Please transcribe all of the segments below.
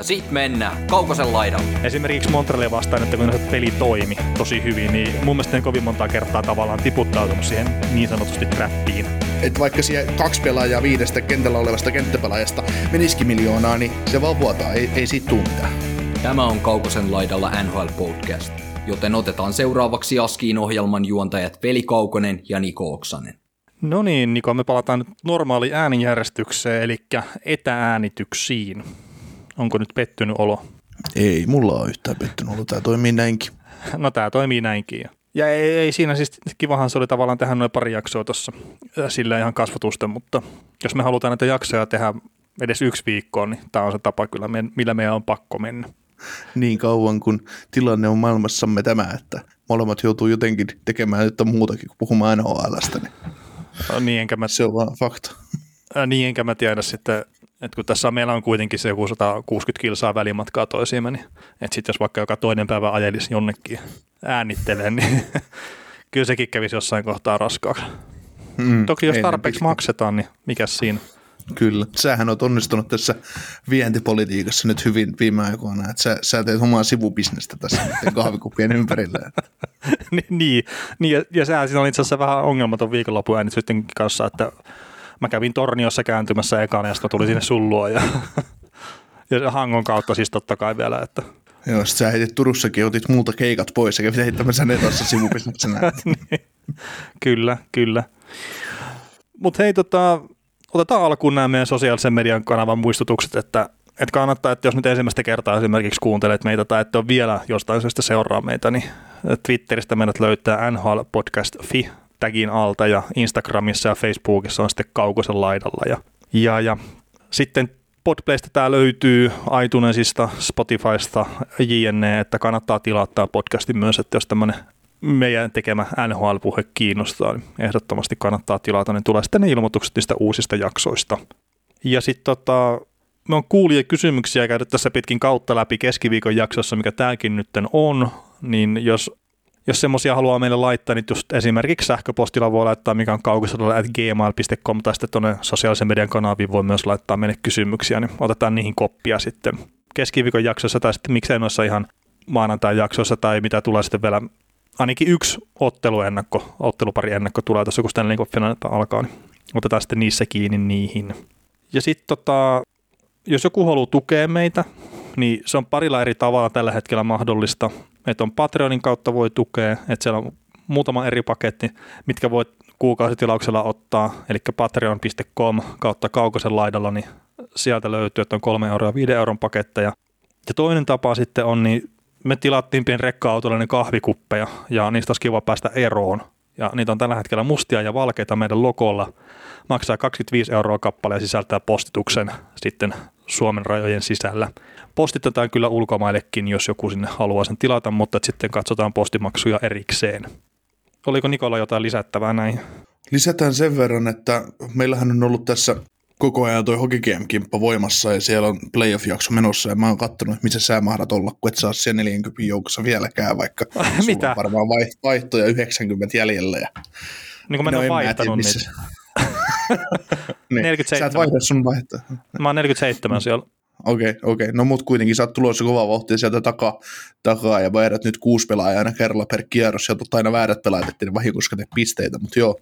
Ja sit mennään Kaukosen laidalle. Esimerkiksi Montrealia vastaan, että kun se peli toimi tosi hyvin, niin mun mielestä en kovin monta kertaa tavallaan tiputtautunut siihen niin sanotusti trappiin. Et vaikka siellä kaksi pelaajaa viidestä kentällä olevasta kenttäpelaajasta menisikin miljoonaa, niin se vaan vuotaa, ei, ei siitä mitään. Tämä on Kaukosen laidalla NHL Podcast, joten otetaan seuraavaksi Askiin ohjelman juontajat Veli Kaukonen ja Niko Oksanen. No niin, Niko, me palataan nyt normaali äänijärjestykseen, eli etäänityksiin. Onko nyt pettynyt olo? Ei, mulla on yhtään pettynyt olo. Tämä toimii näinkin. No tämä toimii näinkin. Ja ei, ei siinä siis, kivahan se oli tavallaan tehdä noin pari jaksoa tuossa sillä ihan kasvatusten, mutta jos me halutaan näitä jaksoja tehdä edes yksi viikkoon, niin tämä on se tapa kyllä, millä meidän on pakko mennä. Niin kauan kun tilanne on maailmassamme tämä, että molemmat joutuu jotenkin tekemään jotain muutakin kuin puhumaan NHLstä, niin, no, niin enkä mä, se on vaan fakta. Niin enkä mä tiedä sitten et kun tässä meillä on kuitenkin se joku 160 kilsaa välimatkaa toisiimme, niin että sitten jos vaikka joka toinen päivä ajelisi jonnekin äänittelee, niin kyllä sekin kävisi jossain kohtaa raskaaksi. Mm, Toki jos tarpeeksi maksetaan, niin mikä siinä? Kyllä. Sähän on onnistunut tässä vientipolitiikassa nyt hyvin viime aikoina, että sä, sä teet omaa sivubisnestä tässä kahvikupien ympärillä. niin, niin, ja, ja sehän siinä on itse asiassa vähän ongelmaton viikonloppu äänitysten kanssa, että mä kävin Torniossa kääntymässä ekana ja sitten tuli sinne sullua ja, ja Hangon kautta siis totta kai vielä, että Joo, sitten sä heitit Turussakin, otit muulta keikat pois ja kävit heittämässä ne tuossa sivubisneksenä. niin. Kyllä, kyllä. Mutta hei, tota, otetaan alkuun nämä meidän sosiaalisen median kanavan muistutukset, että, että kannattaa, että jos nyt ensimmäistä kertaa esimerkiksi kuuntelet meitä tai että on vielä jostain syystä seuraa meitä, niin Twitteristä meidät löytää nhlpodcast.fi tagin alta ja Instagramissa ja Facebookissa on sitten Kaukosen laidalla. Ja, ja, ja sitten Podplaysta tämä löytyy iTunesista, Spotifysta, JNE, että kannattaa tilata podcastin myös, että jos tämmöinen meidän tekemä NHL-puhe kiinnostaa, niin ehdottomasti kannattaa tilata, niin tulee sitten ne ilmoitukset niistä uusista jaksoista. Ja sitten tota, me on kuulija kysymyksiä käyty tässä pitkin kautta läpi keskiviikon jaksossa, mikä tämäkin nyt on, niin jos jos semmoisia haluaa meille laittaa, niin just esimerkiksi sähköpostilla voi laittaa, mikä on kaukosella at gmail.com tai sitten tuonne sosiaalisen median kanaviin voi myös laittaa meille kysymyksiä, niin otetaan niihin koppia sitten keskiviikon jaksossa tai sitten miksei noissa ihan maanantai jaksossa tai mitä tulee sitten vielä ainakin yksi otteluennakko, ottelupari ennakko tulee tuossa, kun Stanley Cup alkaa, niin otetaan sitten niissä kiinni niihin. Ja sitten tota, jos joku haluaa tukea meitä, niin se on parilla eri tavalla tällä hetkellä mahdollista että on Patreonin kautta voi tukea, että siellä on muutama eri paketti, mitkä voit kuukausitilauksella ottaa, eli patreon.com kautta kaukosen laidalla, niin sieltä löytyy, että on 3 euroa ja 5 euron paketteja. Ja toinen tapa sitten on, niin me tilattiin pieni rekka-autolle ne kahvikuppeja, ja niistä olisi kiva päästä eroon. Ja niitä on tällä hetkellä mustia ja valkeita meidän lokolla. Maksaa 25 euroa kappale ja sisältää postituksen sitten Suomen rajojen sisällä. Postitetaan kyllä ulkomaillekin, jos joku sinne haluaa sen tilata, mutta sitten katsotaan postimaksuja erikseen. Oliko Nikola jotain lisättävää näin? Lisätään sen verran, että meillähän on ollut tässä koko ajan toi Hockey Game-kimppa voimassa ja siellä on playoff-jakso menossa ja mä oon kattonut, missä sä mahdat olla, kun et saa sen 40 joukossa vieläkään, vaikka Mitä? on varmaan vaihtoja 90 jäljellä. Ja... Niin kuin mä en no, ole vaihtanut niitä. niin. 47. Sä et vaihda sun vaihtoa. Mä oon 47 siellä. Okei, okay, okei. Okay. No mut kuitenkin sä oot tulossa kovaa vauhtia sieltä takaa, takaa ja vaihdat nyt kuusi pelaajaa aina kerralla per kierros ja totta aina väärät pelaajat, ettei ne vahingossa pisteitä, mutta joo.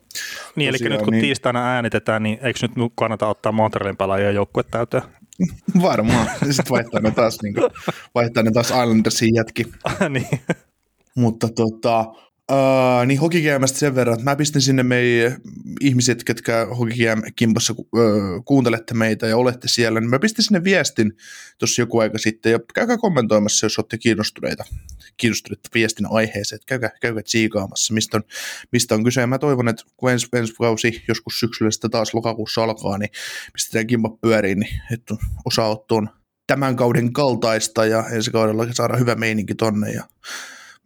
Niin, eli nyt kun niin... tiistaina äänitetään, niin eikö nyt kannata ottaa Montrealin pelaajia joukkue täyteen? Varmaan. Sitten vaihtaa ne taas, niin kuin, vaihtaa ne taas Islandersin jätki. niin. Mutta tota, Uh, niin Hokigäämästä sen verran, että mä pistin sinne meidän ihmiset, ketkä Hokigääm kimpassa uh, kuuntelette meitä ja olette siellä, niin mä pistin sinne viestin tuossa joku aika sitten ja käykää kommentoimassa, jos olette kiinnostuneita, kiinnostuneita viestin aiheeseen, että käykää, käykää tsiikaamassa, mistä on, mistä on kyse. Ja mä toivon, että kun ensi, ensi kausi joskus syksyllä sitä taas lokakuussa alkaa, niin pistetään kimpat pyöriin, niin että osa on tämän kauden kaltaista ja ensi kaudella saada hyvä meininki tonne ja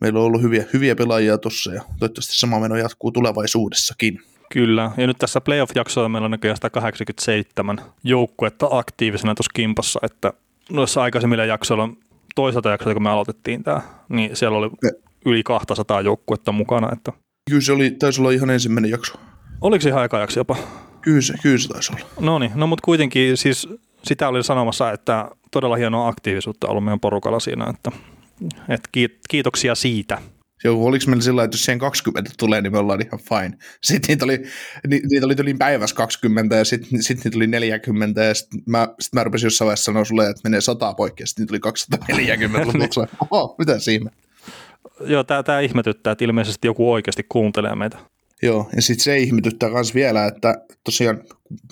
meillä on ollut hyviä, hyviä pelaajia tuossa ja toivottavasti sama meno jatkuu tulevaisuudessakin. Kyllä, ja nyt tässä playoff-jaksolla meillä on näköjään 187 joukkuetta aktiivisena tuossa kimpassa, että noissa aikaisemmilla jaksoilla, toiselta jaksolta kun me aloitettiin tämä, niin siellä oli yli 200 joukkuetta mukana. Että... Kyllä se oli, taisi olla ihan ensimmäinen jakso. Oliko se ihan aika jakso jopa? Kyllä se, kyllä se taisi olla. No niin, no mutta kuitenkin siis sitä oli sanomassa, että todella hienoa aktiivisuutta ollut meidän porukalla siinä, että, että kiitoksia siitä. Joo, oliko meillä sillä että jos siihen 20 tulee, niin me ollaan ihan fine. Sitten niitä oli, ni, niitä oli tuli päivässä 20 ja sitten sit niitä oli 40 ja sitten mä, sit mä rupesin jossain vaiheessa sanoa sulle, että menee 100 poikki ja sitten niitä tuli 240 lopuksi. Oho, mitä siinä? Joo, tää, tää ihmetyttää, että ilmeisesti joku oikeasti kuuntelee meitä. Joo, ja sitten se ihmetyttää myös vielä, että tosiaan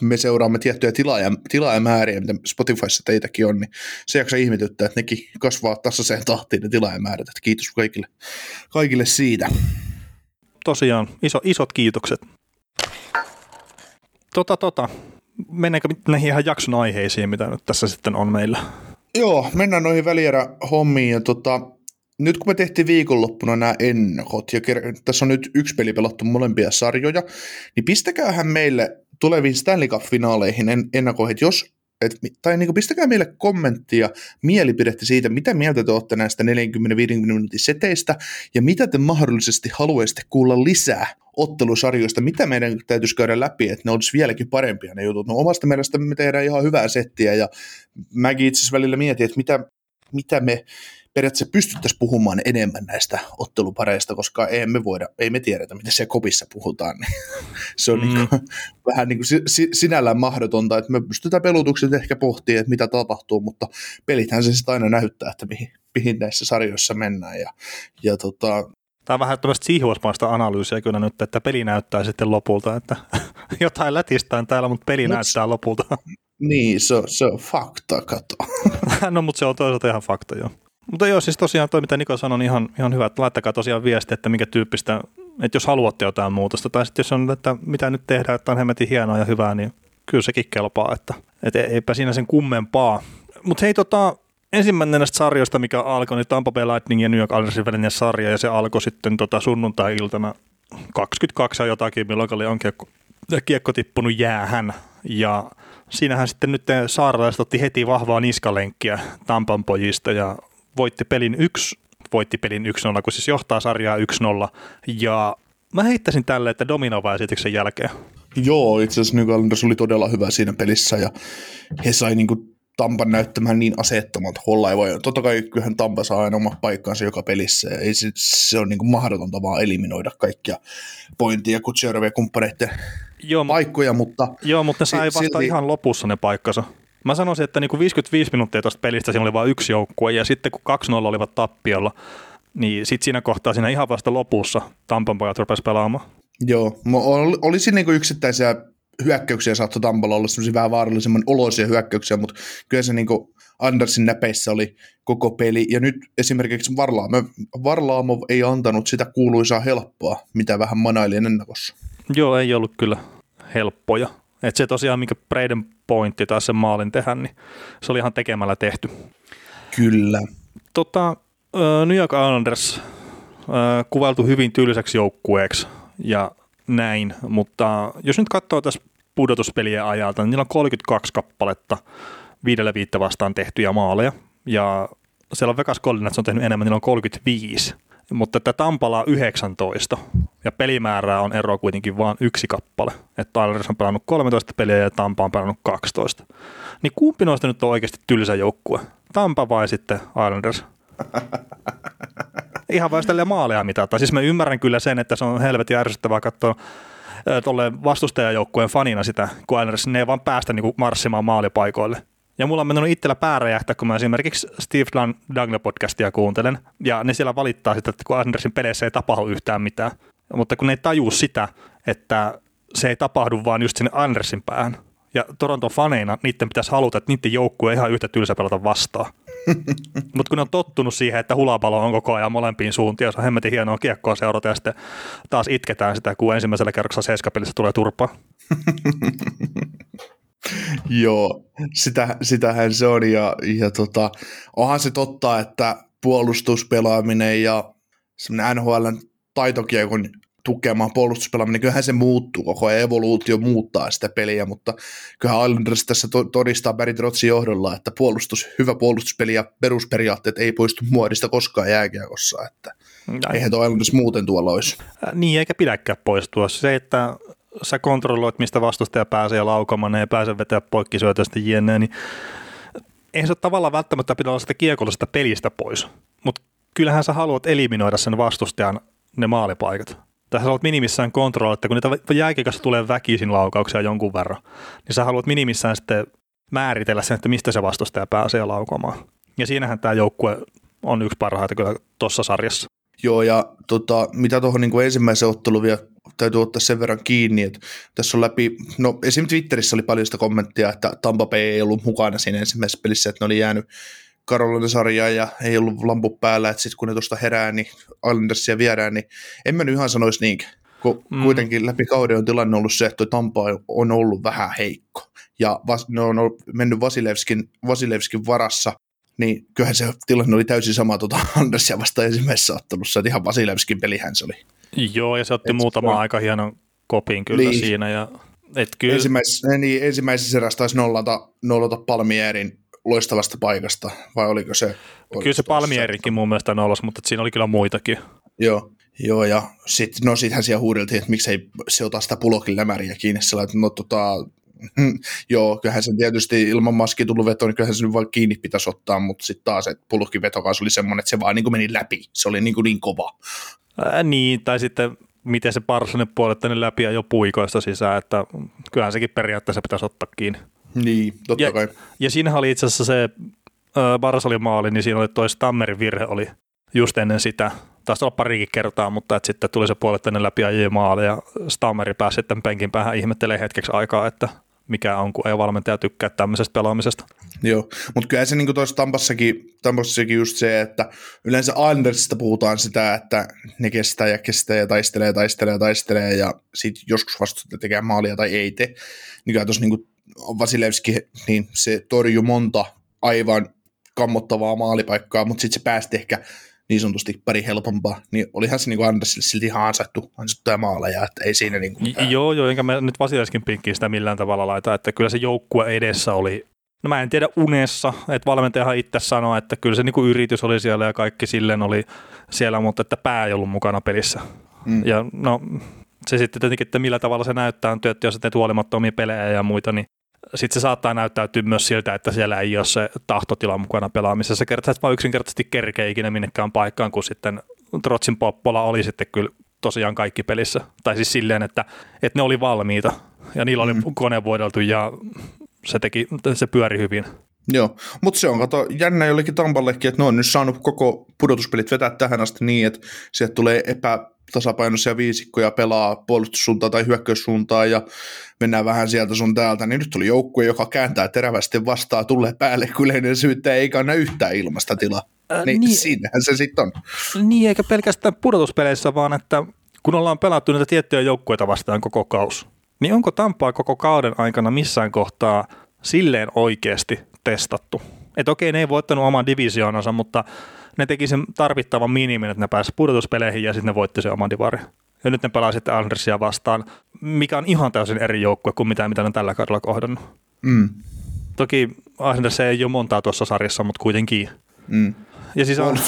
me seuraamme tiettyjä tilaaja, tilaajamääriä, mitä Spotifyssa teitäkin on, niin se jaksa ihmetyttää, että nekin kasvaa tasaiseen tahtiin ne tilaajamäärät. Että kiitos kaikille, kaikille siitä. Tosiaan, iso, isot kiitokset. Tota, tota. Mennäänkö näihin ihan jakson aiheisiin, mitä nyt tässä sitten on meillä? Joo, mennään noihin välierä hommiin. Ja tota, nyt kun me tehtiin viikonloppuna nämä ennakot, ja tässä on nyt yksi peli pelattu molempia sarjoja, niin pistäkäähän meille tuleviin Stanley Cup-finaaleihin ennakoihin, jos et, tai niin pistäkää meille kommenttia, mielipidettä siitä, mitä mieltä te olette näistä 40-50 minuutin seteistä, ja mitä te mahdollisesti haluaisitte kuulla lisää ottelusarjoista, mitä meidän täytyisi käydä läpi, että ne olisi vieläkin parempia ne jutut. No omasta mielestä me tehdään ihan hyvää settiä, ja mäkin itse asiassa välillä mietin, että mitä, mitä me periaatteessa pystyttäisiin puhumaan enemmän näistä ottelupareista, koska ei me voida, ei me tiedetä, mitä se kopissa puhutaan. Niin se on mm. niin kuin, vähän niin kuin sinällään mahdotonta, että me pystytään pelutukset ehkä pohtimaan, että mitä tapahtuu, mutta pelithän se sitten aina näyttää, että mihin, mihin näissä sarjoissa mennään. Ja, ja tota, Tämä on vähän tämmöistä siihuusmaista analyysiä kyllä nyt, että peli näyttää sitten lopulta, että jotain lätistään täällä, mutta peli Mut, näyttää lopulta. Niin, se, se on fakta, kato. no, mutta se on toisaalta ihan fakta, joo. Mutta joo, siis tosiaan toi, mitä Niko sanoi, niin ihan, ihan hyvä, että laittakaa tosiaan viesti, että minkä tyyppistä, että jos haluatte jotain muutosta, tai sitten jos on, että mitä nyt tehdään, että on hemmetin hienoa ja hyvää, niin kyllä sekin kelpaa, että, että eipä siinä sen kummempaa. Mutta hei, tota, ensimmäinen näistä sarjoista, mikä alkoi, niin Tampa Bay Lightning ja New York Islandersin välinen sarja, ja se alkoi sitten tota sunnuntai-iltana 22 ja jotakin, milloin oli on kiekko, kiekko tippunut jäähän, ja siinähän sitten nyt saaralaiset otti heti vahvaa niskalenkkiä Tampan pojista, ja voitti pelin yksi, voitti pelin 1-0, kun siis johtaa sarjaa 1-0. Ja mä heittäisin tälle, että dominova esityksen jälkeen. Joo, itse asiassa New Islanders oli todella hyvä siinä pelissä ja he sai niinku Tampan näyttämään niin aseettomat holla ei voi. Totta kai kyllähän Tampa saa aina oma paikkaansa joka pelissä ja ei se, se on niin mahdotonta vaan eliminoida kaikkia pointtia Kutserovia kumppaneiden joo, paikkoja, mutta... Joo, mutta ne sai vasta silti... ihan lopussa ne paikkansa. Mä sanoisin, että niin kuin 55 minuuttia tuosta pelistä siinä oli vain yksi joukkue, ja sitten kun 2-0 olivat tappiolla, niin sitten siinä kohtaa siinä ihan vasta lopussa Tampan pojat rupesi pelaamaan. Joo, olisi niin kuin yksittäisiä hyökkäyksiä saattoi Tampalla olla semmoisia vähän vaarallisemman oloisia hyökkäyksiä, mutta kyllä se niin kuin Andersin näpeissä oli koko peli. Ja nyt esimerkiksi Varlaamo, Varlaamo ei antanut sitä kuuluisaa helppoa, mitä vähän manailin ennakossa. Joo, ei ollut kyllä helppoja. Et se tosiaan, minkä Braden pointti taas sen maalin tehdä, niin se oli ihan tekemällä tehty. Kyllä. Tota, New York Islanders kuvailtu hyvin tylsäksi joukkueeksi ja näin, mutta jos nyt katsoo tässä pudotuspelien ajalta, niin niillä on 32 kappaletta viidelle viittä vastaan tehtyjä maaleja, ja siellä on Vegas Golden on tehnyt enemmän, niillä on 35 mutta että Tampala on 19 ja pelimäärää on ero kuitenkin vain yksi kappale. Että Islanders on pelannut 13 peliä ja Tampa on pelannut 12. Niin kumpi noista nyt on oikeasti tylsä joukkue? Tampa vai sitten Islanders? Ihan vain tälle maaleja mitata. Siis mä ymmärrän kyllä sen, että se on helvetin ärsyttävää katsoa tuolle vastustajajoukkueen fanina sitä, kun Islanders ne ei vaan päästä niinku marssimaan maalipaikoille. Ja mulla on mennyt itsellä pääräjähtää, kun mä esimerkiksi Steve Dangle-podcastia kuuntelen, ja ne siellä valittaa sitä, että kun Andersin peleissä ei tapahdu yhtään mitään. Mutta kun ne ei tajuu sitä, että se ei tapahdu vaan just sinne Andersin päähän. Ja Toronton faneina niiden pitäisi haluta, että niiden joukkue ihan yhtä tylsä pelata vastaan. Mutta kun ne on tottunut siihen, että hulapalo on koko ajan molempiin suuntiin, se on hemmetin hienoa kiekkoa seurata, ja sitten taas itketään sitä, kun ensimmäisellä kerroksella seiskapelissä tulee turpaa. Joo, sitä, sitähän se on ja, ja tota, onhan se totta, että puolustuspelaaminen ja semmoinen NHLn taitokiekon tukemaan puolustuspelaaminen, niin kyllähän se muuttuu koko ajan, evoluutio muuttaa sitä peliä, mutta kyllähän Islanders tässä to- todistaa Barry Trotsin johdolla, että puolustus, hyvä puolustuspeli ja perusperiaatteet ei poistu muodista koskaan jääkiekossa, että Näin. eihän tuo Islanders muuten tuolla olisi. Äh, niin, eikä pidäkään poistua. Se, että sä kontrolloit, mistä vastustaja pääsee laukomaan, ei pääse vetää poikkisyötöstä jne, niin eihän se tavallaan välttämättä pidä olla sitä kiekollisesta pelistä pois, mutta kyllähän sä haluat eliminoida sen vastustajan ne maalipaikat. Tai sä haluat minimissään kontrolloida, että kun niitä jääkiekossa tulee väkisin laukauksia jonkun verran, niin sä haluat minimissään sitten määritellä sen, että mistä se vastustaja pääsee laukomaan. Ja siinähän tämä joukkue on yksi parhaita kyllä tuossa sarjassa. Joo, ja tota, mitä tuohon niin ensimmäisen otteluun vielä täytyy ottaa sen verran kiinni, että tässä on läpi, no esim. Twitterissä oli paljon sitä kommenttia, että Tampa Bay ei ollut mukana siinä ensimmäisessä pelissä, että ne oli jäänyt Karolina sarjaa ja ei ollut lampu päällä, että sitten kun ne tuosta herää, niin Islandersia viedään, niin en mä nyt ihan sanoisi niinkään. Kun mm. kuitenkin läpi kauden on tilanne ollut se, että Tampa on ollut vähän heikko. Ja vas, ne on mennyt Vasilevskin, Vasilevskin varassa, niin kyllähän se tilanne oli täysin sama tuota Andersia vasta ensimmäisessä ottelussa, että ihan Vasilevskin pelihän se oli. Joo, ja se otti et muutama aika hienon kopin kyllä niin. siinä. Ja, et kyllä... Ensimmäisessä, niin, ensimmäisessä erässä taisi nollata, nollata Palmierin loistavasta paikasta, vai oliko se? Oliko kyllä se Palmierikin mun mielestä nollas, mutta siinä oli kyllä muitakin. Joo, joo ja sitten no sittenhän siellä huudeltiin, että miksei se ota sitä pulokin lämäriä kiinni, sillä että no tota, joo, kyllähän sen tietysti ilman maski tullut veto, niin kyllähän se nyt vaan kiinni pitäisi ottaa, mutta sitten taas, että pulokkin veto kanssa oli semmoinen, että se vaan niin kuin meni läpi, se oli niin, kuin niin kova. Ää, niin, tai sitten miten se parsonen puolet tänne läpi ja jo puikoista sisään, että kyllähän sekin periaatteessa pitäisi ottaa kiinni. Niin, totta ja, kai. Ja siinähän oli itse asiassa se Barsalin maali, niin siinä oli toi Stammerin virhe oli just ennen sitä. Taisi olla parikin kertaa, mutta että sitten tuli se puolet tänne läpi ja maali ja Stammeri pääsi sitten penkin päähän ihmettelee hetkeksi aikaa, että mikä on, kun ei valmentaja tykkää tämmöisestä pelaamisesta. Joo, mutta kyllä se niin tuossa Tampassakin, Tampassakin just se, että yleensä Andersista puhutaan sitä, että ne kestää ja kestää ja taistelee taistelee taistelee ja sitten joskus vastustaja tekee maalia tai ei tee. Niin kyllä tuossa niin Vasilevski, niin se torjui monta aivan kammottavaa maalipaikkaa, mutta sitten se päästi ehkä niin sanotusti pari helpompaa, niin olihan se niin Andersille silti ihan ansattu, ansattuja maaleja, että ei siinä niin kuin, Joo, joo, enkä mä nyt Vasilevskin pinkkiin sitä millään tavalla laita, että kyllä se joukkue edessä oli, no mä en tiedä unessa, että valmentajahan itse sanoi, että kyllä se niin kuin yritys oli siellä ja kaikki silleen oli siellä, mutta että pää ei ollut mukana pelissä. Mm. Ja no se sitten tietenkin, että millä tavalla se näyttää, on että jos teet huolimattomia pelejä ja muita, niin sitten se saattaa näyttäytyä myös siltä, että siellä ei ole se tahtotila mukana pelaamisessa. Kertaa, että vaan yksinkertaisesti kerkee ikinä minnekään paikkaan, kun sitten Trotsin Poppola oli sitten kyllä tosiaan kaikki pelissä. Tai siis silleen, että, että ne oli valmiita ja niillä oli mm. kone voideltu ja se, teki, se pyöri hyvin. Joo, mutta se on kato jännä jollekin Tampallekin, että ne on nyt saanut koko pudotuspelit vetää tähän asti niin, että sieltä tulee epä, tasapainoisia viisikkoja pelaa puolustussuuntaan tai hyökkäyssuuntaan ja mennään vähän sieltä sun täältä, niin nyt tuli joukkue, joka kääntää terävästi vastaan, tulee päälle, kun yleinen syyttä ei kanna yhtään ilmasta tilaa. Äh, niin, niin, siinähän se sitten on. Niin, eikä pelkästään pudotuspeleissä, vaan että kun ollaan pelattu näitä tiettyjä joukkueita vastaan koko kaus, niin onko Tampaa koko kauden aikana missään kohtaa silleen oikeasti testattu? Että okei, ne ei voittanut oman divisioonansa, mutta ne teki sen tarvittavan minimin, että ne pääsivät pudotuspeleihin ja sitten ne voitti sen oman divari. Ja nyt ne pelaa sitten Andersia vastaan, mikä on ihan täysin eri joukkue kuin mitä, mitä ne tällä kaudella kohdannut. Mm. Toki Anders ei ole montaa tuossa sarjassa, mutta kuitenkin. Mm. Ja siis on...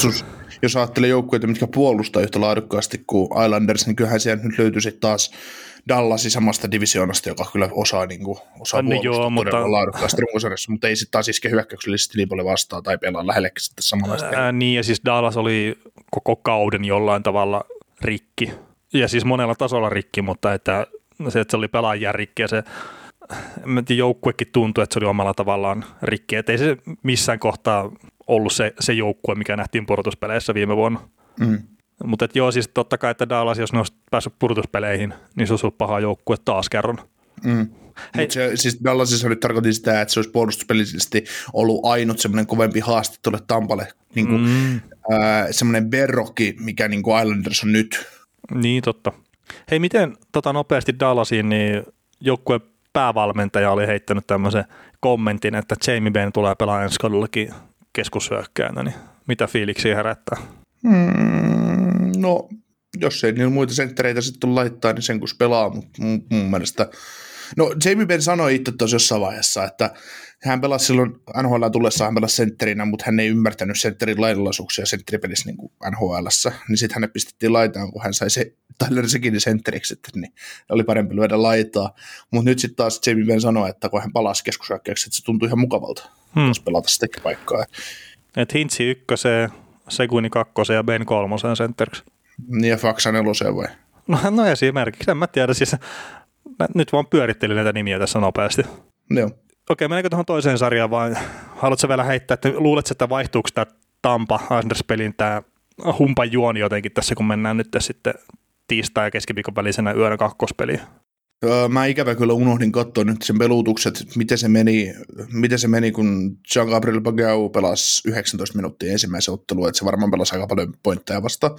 jos ajattelee joukkueita, mitkä puolustaa yhtä laadukkaasti kuin Islanders, niin kyllähän siellä nyt löytyisi taas Dallasin samasta divisioonasta, joka kyllä osaa, niin kuin, osaa niin joo, mutta... laadukkaasti runkosarjassa, mutta ei sitten taas iske hyökkäyksellisesti niin paljon vastaan tai pelaa lähellekin sitten samanlaista. Ää, niin, ja siis Dallas oli koko kauden jollain tavalla rikki, ja siis monella tasolla rikki, mutta että se, että se oli pelaajia rikki ja se joukkuekin tuntui, että se oli omalla tavallaan rikki, että ei se missään kohtaa ollut se, se joukkue, mikä nähtiin pudotuspeleissä viime vuonna. Mm. Mutta joo, siis totta kai, että Dallas, jos ne olisi päässyt pudotuspeleihin, niin se olisi ollut paha joukkue taas kerran. Mm. Hei. Mut se, siis Dallasissa nyt tarkoitin sitä, että se olisi puolustuspelisesti ollut ainut semmoinen kovempi haaste tuolle Tampalle. Niin kuin, mm. äh, semmoinen berrokki, mikä niin kuin Islanders on nyt. Niin, totta. Hei, miten tota nopeasti Dallasiin, niin joukkueen päävalmentaja oli heittänyt tämmöisen kommentin, että Jamie Benn tulee pelaamaan ensi kaudellakin keskushyökkäänä, niin mitä fiiliksiä herättää? Mm, No, jos ei niillä muita senttereitä sitten laittaa, niin sen kun pelaa, mutta mun, mun mielestä No Jamie Benn sanoi itse tuossa jossain vaiheessa, että hän pelasi silloin NHL tullessa, hän pelasi sentterinä, mutta hän ei ymmärtänyt sentterin laidunlaisuuksia sentteripelissä niin NHL. Niin sitten hänet pistettiin laitaan, kun hän sai se Tyler Sekinin sentteriksi, että niin oli parempi lyödä laitaa. Mutta nyt sitten taas Jamie Benn sanoi, että kun hän palasi keskushyökkäyksi, että se tuntui ihan mukavalta hmm. pelata sitä paikkaa. Et Hintsi ykköseen, Sekuni kakkoseen ja Ben kolmoseen sentteriksi. Niin ja Faksa neloseen vai? No, no esimerkiksi, en mä tiedä. Siis, mä nyt vaan pyörittelin näitä nimiä tässä nopeasti. Joo. Okei, mennäänkö tuohon toiseen sarjaan vai haluatko vielä heittää, että luuletko, että vaihtuuko tämä Tampa Anders-pelin tämä humpan juoni jotenkin tässä, kun mennään nyt sitten tiistai- ja keskiviikon välisenä yönä kakkospeliin? Mä ikävä kyllä unohdin katsoa nyt sen pelutukset, miten se meni, miten se meni kun Jean-Gabriel Pagau pelasi 19 minuuttia ensimmäisen ottelun, että se varmaan pelasi aika paljon pointteja vasta.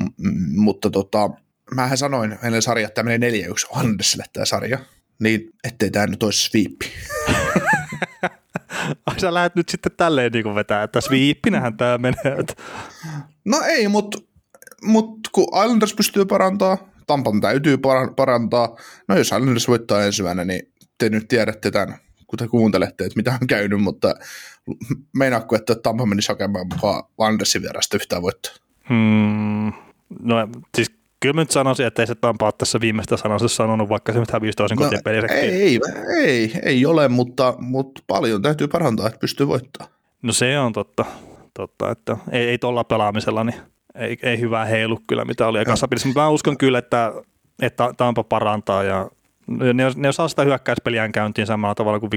M- mutta tota, mähän sanoin ennen sarja, että tämä menee 4-1 Andersille tämä sarja, niin ettei tämä nyt olisi sviippi. Ai sä lähdet nyt sitten tälleen niin vetää, että sviippinähän tämä menee. No ei, mutta mut kun Islanders pystyy parantaa, Tampan täytyy parantaa. No jos Islanders voittaa ensimmäinen, niin te nyt tiedätte tämän, kun te kuuntelette, että mitä on käynyt, mutta meinaatko, että Tampa menisi hakemaan mukaan Andersin vierasta yhtään voittaa? Hmm, no siis kyllä mä nyt sanoisin, että ei se Tampa ole tässä viimeistä sanansa sanonut, vaikka se nyt hävisi toisen no, ei, ei, ei, ei ole, mutta, mutta paljon täytyy parantaa, että pystyy voittamaan. No se on totta, totta että ei, ei tuolla pelaamisella, niin ei, ei hyvää heilu kyllä, mitä oli ekassa mutta mä uskon kyllä, että, että Tampa parantaa ja ne, ne saa sitä hyökkäyspeliään käyntiin samalla tavalla kuin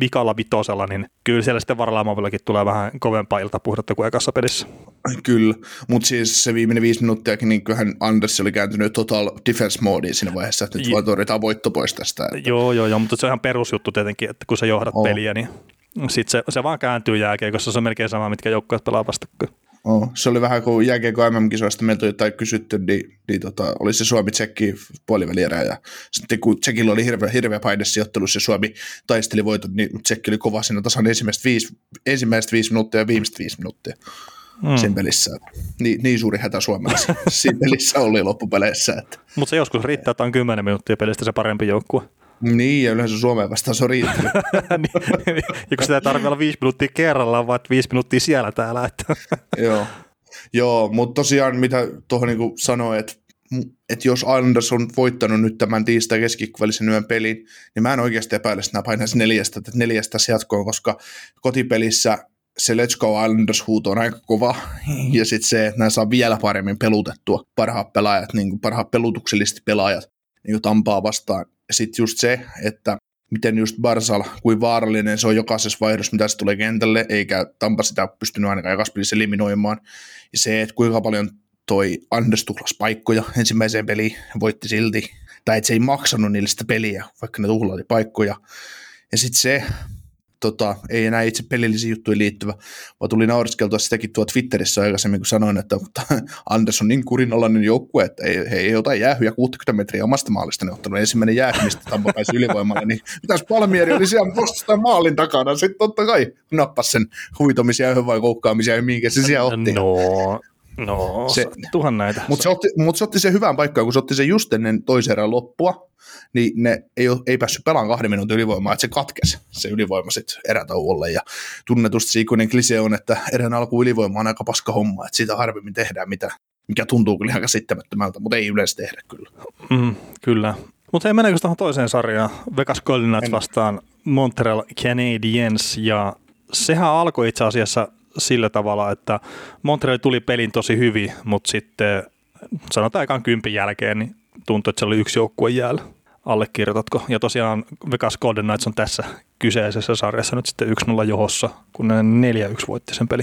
vikalla vitosella, niin kyllä siellä sitten varalaamovillakin tulee vähän kovempaa iltapuhdetta kuin ekassa pelissä. Kyllä, mutta siis se viimeinen viisi minuuttiakin, niin kyllähän Anders oli kääntynyt total defense moodiin siinä vaiheessa, että nyt vaan torjutaan voitto pois tästä. Että... Joo, joo, joo, mutta se on ihan perusjuttu tietenkin, että kun sä johdat oh. peliä, niin sitten se, se vaan kääntyy koska se on melkein sama, mitkä joukkueet pelaa vastakkain. Oh, se oli vähän kuin jääkiekko MM-kisoista meiltä oli jotain kysytty, niin, niin tota, oli se Suomi-Tsekki puolivälierä ja sitten kun Tsekillä oli hirveä, hirveä paine sijoittelussa ja Suomi taisteli voitot, niin Tsekki oli kova siinä tasan ensimmäistä viisi, ensimmäistä viisi minuuttia ja viimeistä viisi minuuttia mm. siinä pelissä. Niin, niin suuri hätä Suomella siinä pelissä oli loppupeleissä. Mutta se joskus riittää, että on 10 minuuttia pelistä se parempi joukkue. Niin, ja yleensä Suomeen vastaan se on riittänyt. niin, ja kun sitä ei tarvitse olla viisi minuuttia kerrallaan, vaan viisi minuuttia siellä täällä. Että. Joo, Joo mutta tosiaan mitä tuohon niin sanoin, että että jos Islanders on voittanut nyt tämän tiistai keskikvälisen yön pelin, niin mä en oikeasti epäile, että nämä painaisi neljästä, että neljästä jatkoon, koska kotipelissä se Let's Go Islanders huuto on aika kova, ja sitten se, että nämä saa vielä paremmin pelutettua parhaat pelaajat, niin kuin parhaat pelutuksellisesti pelaajat niin kuin Tampaa vastaan, ja sitten just se, että miten just Barsal, kuin vaarallinen se on jokaisessa vaihdossa, mitä se tulee kentälle, eikä Tampa sitä pystynyt ainakaan jokaisessa eliminoimaan. Ja se, että kuinka paljon toi Anders tuhlas paikkoja ensimmäiseen peliin, voitti silti, tai että se ei maksanut niille sitä peliä, vaikka ne tuhlaili paikkoja. Ja sitten se, tota, ei enää itse pelillisiin juttuihin liittyvä, vaan tuli nauriskeltua sitäkin tuo Twitterissä aikaisemmin, kun sanoin, että Anders on niin kurinalainen joukkue, että ei, he ei ota jäähyjä 60 metriä omasta maalista, ne ottanut ensimmäinen jäähy, mistä Tampa pääsi ylivoimalle, niin mitäs Palmieri oli siellä vastustajan maalin takana, sitten totta kai nappasi sen huvitomisia vai koukkaamisia ja minkä se siellä otti. No, No, se, tuhan näitä. Mutta se, otti, mut se otti sen hyvään paikkaan, kun se otti sen just ennen toisen erän loppua, niin ne ei, ole, ei päässyt pelaamaan kahden minuutin ylivoimaa, että se katkesi se ylivoima sitten erätauolle. Ja tunnetusti ikuinen klise on, että erän alku ylivoima on aika paska homma, että siitä harvemmin tehdään mitä, mikä tuntuu kyllä ihan käsittämättömältä, mutta ei yleensä tehdä kyllä. Mm, kyllä. Mutta ei mennäkö tuohon toiseen sarjaan? Vegas Golden Knights vastaan Montreal Canadiens ja sehän alkoi itse asiassa sillä tavalla, että Montreal tuli pelin tosi hyvin, mutta sitten sanotaan aikaan kympin jälkeen, niin tuntui, että se oli yksi joukkue jäällä. Allekirjoitatko? Ja tosiaan Vegas Golden Knights on tässä kyseisessä sarjassa nyt sitten 1-0 johossa, kun ne 4-1 voitti sen peli.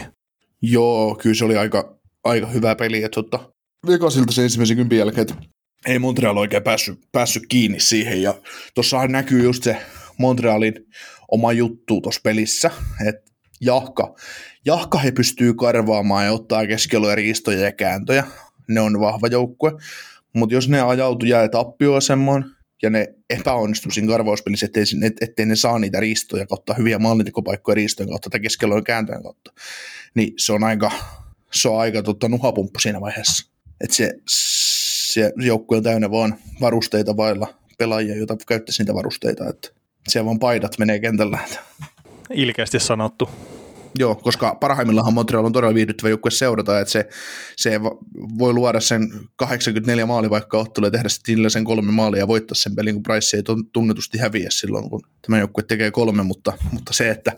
Joo, kyllä se oli aika, aika hyvä peli. Että tota, Vegasilta se ensimmäisen kympin jälkeen, että ei Montreal oikein päässyt, päässyt kiinni siihen. Ja tuossahan näkyy just se Montrealin oma juttu tuossa pelissä, että jahka, jahka he pystyy karvaamaan ja ottaa keskellä riistoja ja kääntöjä. Ne on vahva joukkue. Mutta jos ne ajautuu jää tappioasemaan ja ne epäonnistuu siinä karvauspelissä, ettei, ettei ne saa niitä riistoja kautta hyviä maalintekopaikkoja riistojen kautta tai keskellä kääntöjen kautta, niin se on aika, se on aika tota, nuhapumppu siinä vaiheessa. että se, se joukkue on täynnä vaan varusteita vailla pelaajia, joita käyttäisi niitä varusteita, että siellä vaan paidat menee kentällä. Ilkeästi sanottu. Joo, koska parhaimmillaan Montreal on todella viihdyttävä joukkue seurata, että se, se voi luoda sen 84 maali vaikka ottelu ja tehdä sillä sen kolme maalia ja voittaa sen pelin, kun Price ei tunnetusti häviä silloin, kun tämä joukkue tekee kolme, mutta, mutta se, että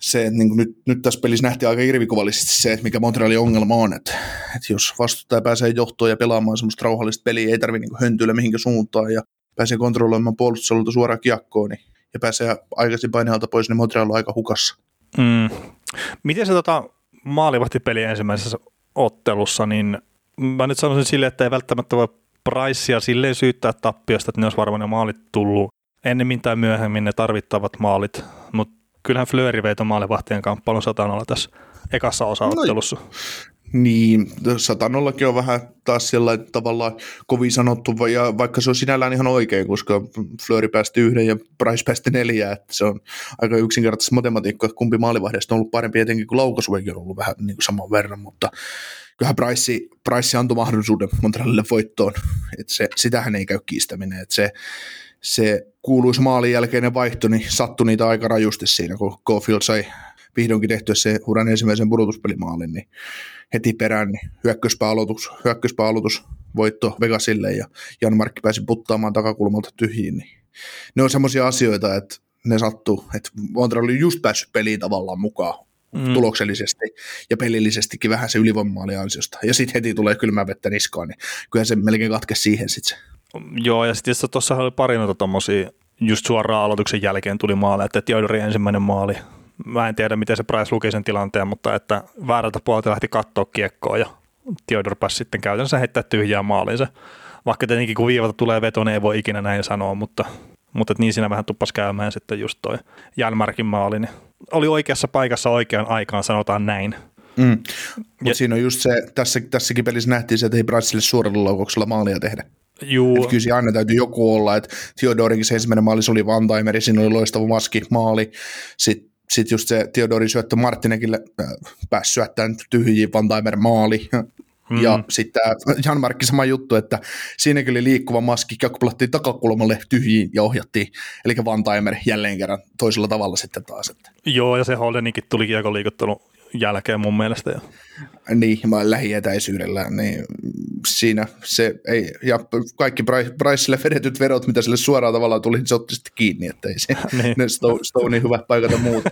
se, että niin nyt, nyt tässä pelissä nähtiin aika irvikuvallisesti se, että mikä Montrealin ongelma on, että, että jos vastustaja pääsee johtoon ja pelaamaan semmoista rauhallista peliä, ei tarvitse niin höntyillä mihinkä suuntaan ja pääsee kontrolloimaan puolustusalueelta suoraan kiekkoon, niin, ja pääsee aikaisin painealta pois, niin Montreal on aika hukassa. Mm. Miten se tota, maalivahtipeli ensimmäisessä ottelussa, niin mä nyt sanoisin silleen, että ei välttämättä voi Pricea silleen syyttää tappiosta, että ne olisi varmaan ne maalit tullut ennemmin tai myöhemmin ne tarvittavat maalit, mutta kyllähän Fleury vei maalivahtien kamppailun satanolla tässä ekassa osaottelussa. No, niin, satanollakin on vähän taas sillä tavalla kovin sanottu, ja vaikka se on sinällään ihan oikein, koska Flöri päästi yhden ja Price päästi neljä, että se on aika yksinkertaisesti matematiikka, että kumpi maalivahdesta on ollut parempi, etenkin kuin laukaisuekin on ollut vähän niin kuin saman verran, mutta kyllähän Price, Price antoi mahdollisuuden Montrealille voittoon, että se, sitähän ei käy kiistäminen, että se, se kuuluisi maalin jälkeinen vaihto, niin sattui niitä aika rajusti siinä, kun Caulfield sai vihdoinkin tehtyä se uran ensimmäisen pudotuspelimaalin, niin heti perään niin hyökköspääaloitus, hyökköspääaloitus voitto Vegasille ja Jan Markki pääsi puttaamaan takakulmalta tyhjiin. Niin ne on semmoisia asioita, että ne sattuu, että Montreal oli just päässyt peliin tavallaan mukaan mm. tuloksellisesti ja pelillisestikin vähän se ylivoimaali ansiosta. Ja sitten heti tulee kylmää vettä niskaan, niin kyllä se melkein katke siihen sitten Joo, ja sitten tuossa oli pari noita tommosia, just suoraan aloituksen jälkeen tuli maali, että Theodorin ensimmäinen maali, mä en tiedä miten se Price luki sen tilanteen, mutta että väärältä puolelta lähti katsoa kiekkoa ja Theodor pääsi sitten käytännössä heittää tyhjää maaliinsa. Vaikka tietenkin kun viivalta tulee veto, niin ei voi ikinä näin sanoa, mutta, mutta niin siinä vähän tuppas käymään sitten just toi Jälmärkin maali. Niin oli oikeassa paikassa oikeaan aikaan, sanotaan näin. Mm. Mutta siinä on just se, tässä, tässäkin pelissä nähtiin se, että ei Brasille suoralla laukauksella maalia tehdä. Juu. Että kyllä aina täytyy joku olla, että Theodorinkin se ensimmäinen maali, se oli Van Timeri, siinä oli loistava maski, maali, sitten sitten just se Theodori syöttö Martinekille äh, pääsi syöttämään tyhjiin Van Timer maali. Mm. Ja sitten Jan Markki sama juttu, että siinäkin oli liikkuva maski, kiekko takakulmalle tyhjiin ja ohjattiin. Eli Van Timer jälleen kerran toisella tavalla sitten taas. Että. Joo, ja se Holdenikin tuli kiekko liikuttelun jälkeen mun mielestä. Jo. Niin, mä lähietäisyydellä, niin siinä se ei, ja kaikki Priceille vedetyt verot, mitä sille suoraan tavallaan tuli, se otti sitten kiinni, että ei se, niin. ne Stone, Stone hyvä paikata muuta.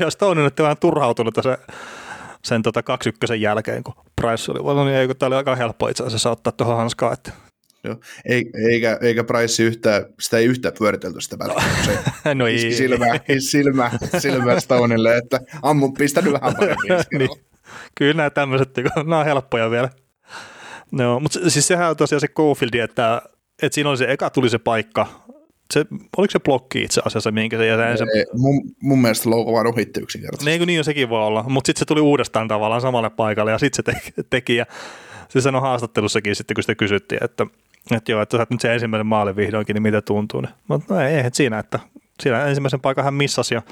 ja Stone on vähän turhautunut se, sen tota ykkösen jälkeen, kun Price oli, no niin, ei, kun tämä oli aika helppo itse asiassa ottaa tuohon hanskaan, että Joo. Eikä, eikä Price yhtä, sitä ei yhtään pyöritelty sitä. Se no ei. Silmä, silmä, silmä Stonelle, että ammu pistänyt vähän paremmin. niin. Kyllä nämä tämmöiset, nämä on helppoja vielä. No, mutta siis sehän on tosiaan se Cofield, että, että siinä oli se eka tuli se paikka, se, oliko se blokki itse asiassa, minkä se jäsen? Se... Mun, mun mielestä Louko vaan ohitti yksinkertaisesti. Niin, niin on sekin voi olla, mutta sitten se tuli uudestaan tavallaan samalle paikalle ja sitten se teki, teki ja se sanoi haastattelussakin sitten, kun sitä kysyttiin, että että joo, että sä nyt se ensimmäinen maali vihdoinkin, niin mitä tuntuu. Niin, mutta no ei, ei siinä, että siinä ensimmäisen paikan hän missasi ja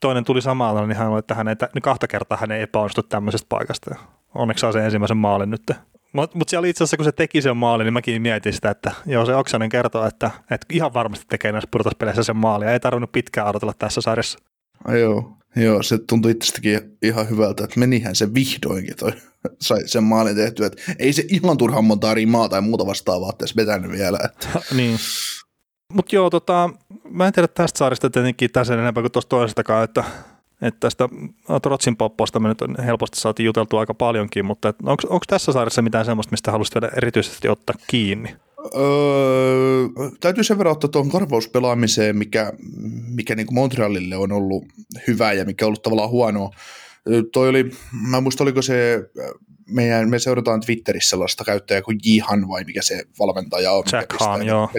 toinen tuli samalla, niin hän oli, että hän ei, niin kahta kertaa hän ei epäonnistu tämmöisestä paikasta. Ja onneksi saa sen ensimmäisen maalin nyt. Mutta mut siellä itse asiassa, kun se teki sen maalin, niin mäkin mietin sitä, että joo, se Oksanen kertoo, että, että ihan varmasti tekee näissä pudotuspeleissä sen maalin. Ei tarvinnut pitkään odotella tässä sarjassa. Joo, joo, se tuntui itsestäkin ihan hyvältä, että menihän se vihdoinkin toi sai sen maalin tehtyä. Että ei se ihan turhan monta rimaa tai muuta vastaavaa tässä vetänyt vielä. Että. niin. Mutta joo, tota, mä en tiedä tästä saarista tietenkin tässä enempää kuin tuosta toisestakaan, että, että tästä Trotsin poppoista me nyt on helposti saatiin juteltua aika paljonkin, mutta onko tässä saarissa mitään sellaista, mistä haluaisit vielä erityisesti ottaa kiinni? Öö, täytyy sen verran ottaa tuohon korvauspelaamiseen, mikä, mikä niin Montrealille on ollut hyvä ja mikä on ollut tavallaan huonoa Toi oli, mä muista oliko se, meidän, me seurataan Twitterissä sellaista käyttäjää kuin Jihan vai mikä se valmentaja on. Jack Hahn, joo.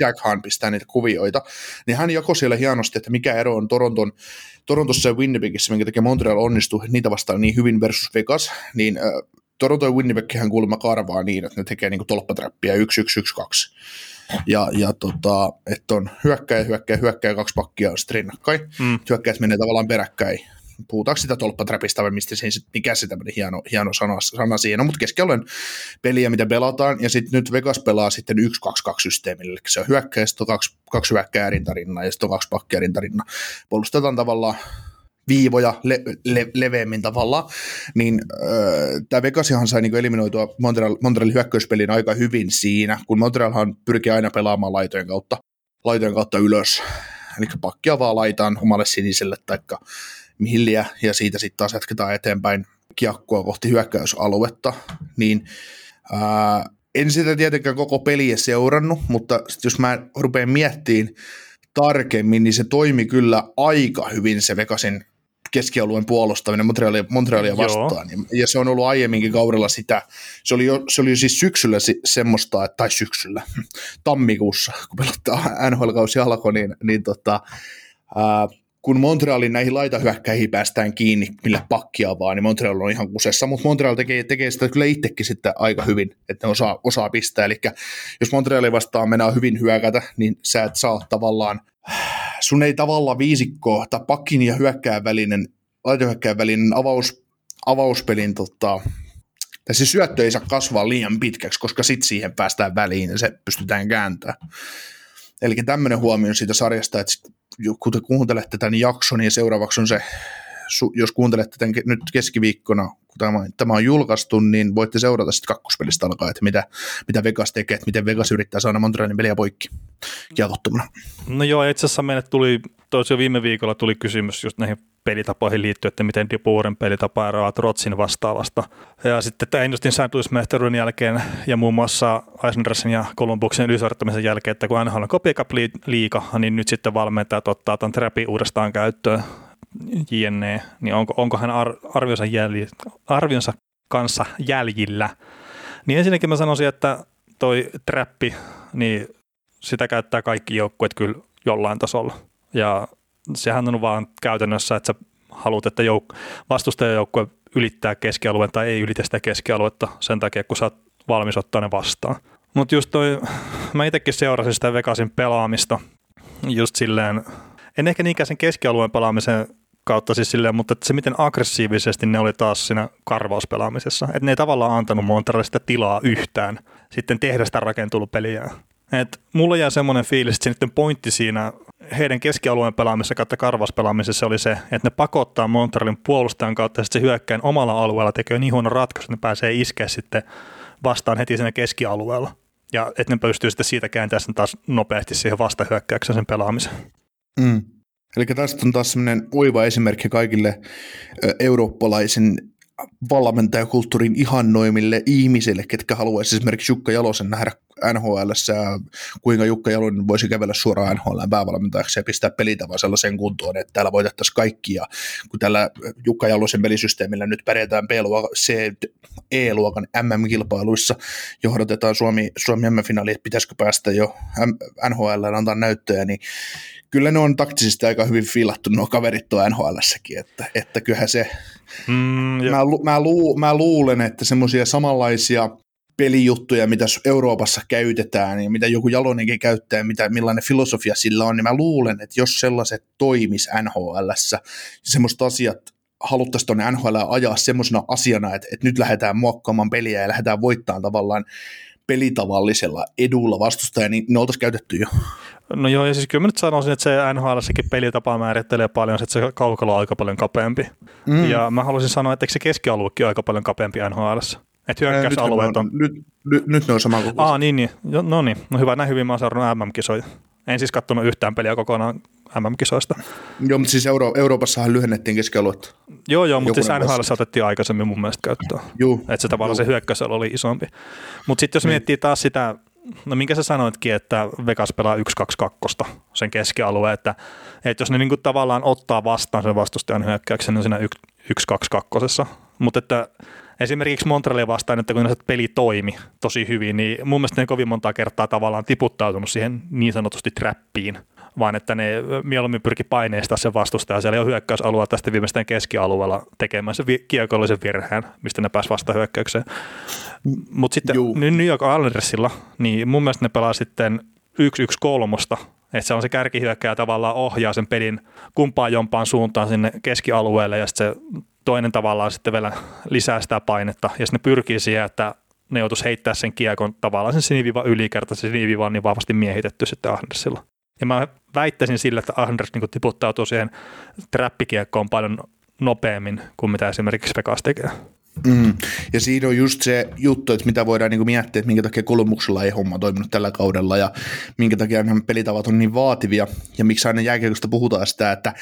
Jack Hahn pistää niitä kuvioita. Niin hän jakoi siellä hienosti, että mikä ero on Toronton, Torontossa ja Winnipegissä, minkä takia Montreal onnistui niitä vastaan niin hyvin versus Vegas, niin äh, Toronto ja Winnipeghän kuulemma karvaa niin, että ne tekee niin tolppatrappia 1 1 1 2 ja, ja tota, että on hyökkäjä, hyökkäjä, hyökkäjä, kaksi pakkia on sitten rinnakkain. Mm. Hyökkäjät menee tavallaan peräkkäin puhutaanko sitä tolppatrapista vai mistä se, mikä se tämmöinen hieno, hieno sana, sana siinä, mutta keskialueen peliä, mitä pelataan, ja sitten nyt Vegas pelaa sitten 1-2-2 systeemillä, eli se on hyökkäjä, sitten on kaksi, kaksi hyökkäjää rintarinnan, ja sitten on kaksi pakkia rintarinnan. Puolustetaan tavallaan viivoja le- le- leveämmin tavallaan, niin äh, tämä Vegasihan sai niin eliminoitua Montreal, Montrealin hyökkäyspelin aika hyvin siinä, kun Montrealhan pyrkii aina pelaamaan laitojen kautta, laitojen kautta ylös, eli pakkia vaan laitaan omalle siniselle taikka milliä, ja siitä sitten taas jatketaan eteenpäin kiekkoa kohti hyökkäysaluetta, niin ää, en sitä tietenkään koko peliä seurannut, mutta jos mä rupean miettimään tarkemmin, niin se toimi kyllä aika hyvin se Vegasin keskialueen puolustaminen Montrealia, Montrealia vastaan. Joo. Ja se on ollut aiemminkin kaudella sitä, se oli jo, se oli jo siis syksyllä semmoista, tai syksyllä, tammikuussa, kun pelattaa NHL-kausi alkoi, niin, niin tota, ää, kun Montrealin näihin laitahyökkäihin päästään kiinni, millä pakkia vaan, niin Montreal on ihan kusessa, mutta Montreal tekee, tekee sitä kyllä itsekin sitten aika hyvin, että ne osaa, osaa pistää, eli jos Montreali vastaan mennään hyvin hyökätä, niin sä et saa tavallaan, sun ei tavallaan viisikkoa, tai pakkin ja hyökkään välinen, laitahyökkään välinen avaus, avauspelin tota, tai se syöttö ei saa kasvaa liian pitkäksi, koska sitten siihen päästään väliin ja se pystytään kääntämään. Eli tämmöinen huomio siitä sarjasta, että kun te kuuntelette tämän jakson, niin seuraavaksi on se, jos kuuntelette tämän nyt keskiviikkona, kun tämä, tämä on julkaistu, niin voitte seurata sitten kakkospelistä alkaa, että mitä, mitä Vegas tekee, että miten Vegas yrittää saada Montrealin peliä poikki kiekottomana. No joo, itse asiassa meille tuli, jo viime viikolla tuli kysymys just näihin pelitapoihin liittyen, että miten Dipuuren pelitapa eroaa Trotsin vastaavasta. Ja sitten tämä ennustin St. Jälkeen ja muun muassa Eisendersin ja Columbuksen ylisuorittamisen jälkeen, että kun NHL on Copy liiga, niin nyt sitten valmentajat ottaa tämän Trapin uudestaan käyttöön JNE, niin onko, onko hän ar, arvionsa, jälji, arvionsa kanssa jäljillä. Niin ensinnäkin mä sanoisin, että toi trappi, niin sitä käyttää kaikki joukkueet kyllä jollain tasolla. Ja sehän on vaan käytännössä, että sä haluat, että jouk- vastustajajoukkue ylittää keskialueen tai ei ylitä sitä keskialuetta sen takia, kun sä oot valmis ottaa ne vastaan. Mutta just toi, mä itsekin seurasin sitä Vegasin pelaamista just silleen, en ehkä niinkään sen keskialueen pelaamisen kautta siis silleen, mutta se miten aggressiivisesti ne oli taas siinä karvauspelaamisessa. Että ne ei tavallaan antanut Montrealista tilaa yhtään sitten tehdä sitä rakentunut peliä. Et mulla jää semmoinen fiilis, että se pointti siinä heidän keskialueen pelaamisessa kautta karvaspelaamisessa oli se, että ne pakottaa Montrealin puolustajan kautta ja sitten se hyökkäin omalla alueella tekee niin huono ratkaisu, että ne pääsee iskeä sitten vastaan heti siinä keskialueella. Ja että ne pystyy sitten siitä kääntämään sen taas nopeasti siihen vastahyökkäyksen sen pelaamisen. Mm. Eli tästä on taas semmoinen oiva esimerkki kaikille eurooppalaisen valmentajakulttuurin ihannoimille ihmisille, ketkä haluaisi esimerkiksi Jukka Jalosen nähdä NHL, kuinka Jukka Jalonen voisi kävellä suoraan NHL päävalmentajaksi ja pistää pelitavan sellaiseen kuntoon, että täällä voitettaisiin kaikki. Ja kun tällä Jukka Jalosen pelisysteemillä nyt pärjätään E-luokan MM-kilpailuissa, johdatetaan Suomi, Suomi MM-finaali, että pitäisikö päästä jo NHL antaa näyttöjä, niin kyllä ne on taktisesti aika hyvin filattu nuo kaverit tuo NHLssäkin, että, että kyllähän se, mm, mä, lu, mä, lu, mä luulen, että semmoisia samanlaisia pelijuttuja, mitä Euroopassa käytetään ja mitä joku Jalonenkin käyttää, mitä, millainen filosofia sillä on, niin mä luulen, että jos sellaiset toimis NHLssä, semmoiset asiat haluttaisiin tuonne NHL ajaa semmoisena asiana, että, että nyt lähdetään muokkaamaan peliä ja lähdetään voittamaan tavallaan pelitavallisella edulla vastustaja, niin ne oltaisiin käytetty jo. No joo, ja siis kyllä mä nyt sanoisin, että se NHLssäkin pelitapa määrittelee paljon, että se kaukalo on aika paljon kapeampi. Mm. Ja mä haluaisin sanoa, että se keskialuekin on aika paljon kapeampi NHLssä. Että hyökkäysalueet on... Nyt, nyt, nyt ne on sama kuin... Aa, niin, niin. No niin, no hyvä, näin hyvin mä oon seurannut MM-kisoja. En siis katsonut yhtään peliä kokonaan MM-kisoista. Joo, mutta siis Euro- Euroopassahan lyhennettiin keskialuetta. Joo, joo, mutta siis NHL otettiin aikaisemmin mun mielestä käyttöön. Joo. Että se tavallaan Juh. se hyökkäysalo oli isompi. Mutta sitten jos niin. miettii taas sitä, no minkä sä sanoitkin, että Vegas pelaa 1-2-2 sen keskialueen, että, että jos ne niinku tavallaan ottaa vastaan sen vastustajan hyökkäyksen, niin siinä 1-2-2. Mutta että esimerkiksi Montrealia vastaan, että kun se peli toimi tosi hyvin, niin mun mielestä ne kovin monta kertaa tavallaan tiputtautunut siihen niin sanotusti trappiin, vaan että ne mieluummin pyrki paineistaa sen vastustajan siellä jo hyökkäysalueella tästä viimeisten keskialueella tekemään se vi- kiekollisen virheen, mistä ne pääsi vasta hyökkäykseen. Mutta sitten Juu. New York Islandersilla, niin mun mielestä ne pelaa sitten 1-1 kolmosta Että se on se kärkihyökkäjä tavallaan ohjaa sen pelin kumpaan jompaan suuntaan sinne keskialueelle ja sitten se toinen tavallaan sitten vielä lisää sitä painetta ja sitten ne pyrkii siihen, että ne joutuisi heittää sen kiekon tavallaan sen sinivivan ylikerta, se siniviva on niin vahvasti miehitetty sitten Andersilla. Ja mä väittäisin sillä, että Anders niin tiputtautuu siihen trappikiekkoon paljon nopeammin kuin mitä esimerkiksi Vegas tekee. Mm. Ja siinä on just se juttu, että mitä voidaan niin miettiä, että minkä takia Kolumuksella ei homma toiminut tällä kaudella ja minkä takia nämä pelitavat on niin vaativia ja miksi aina jääkiekosta puhutaan sitä, että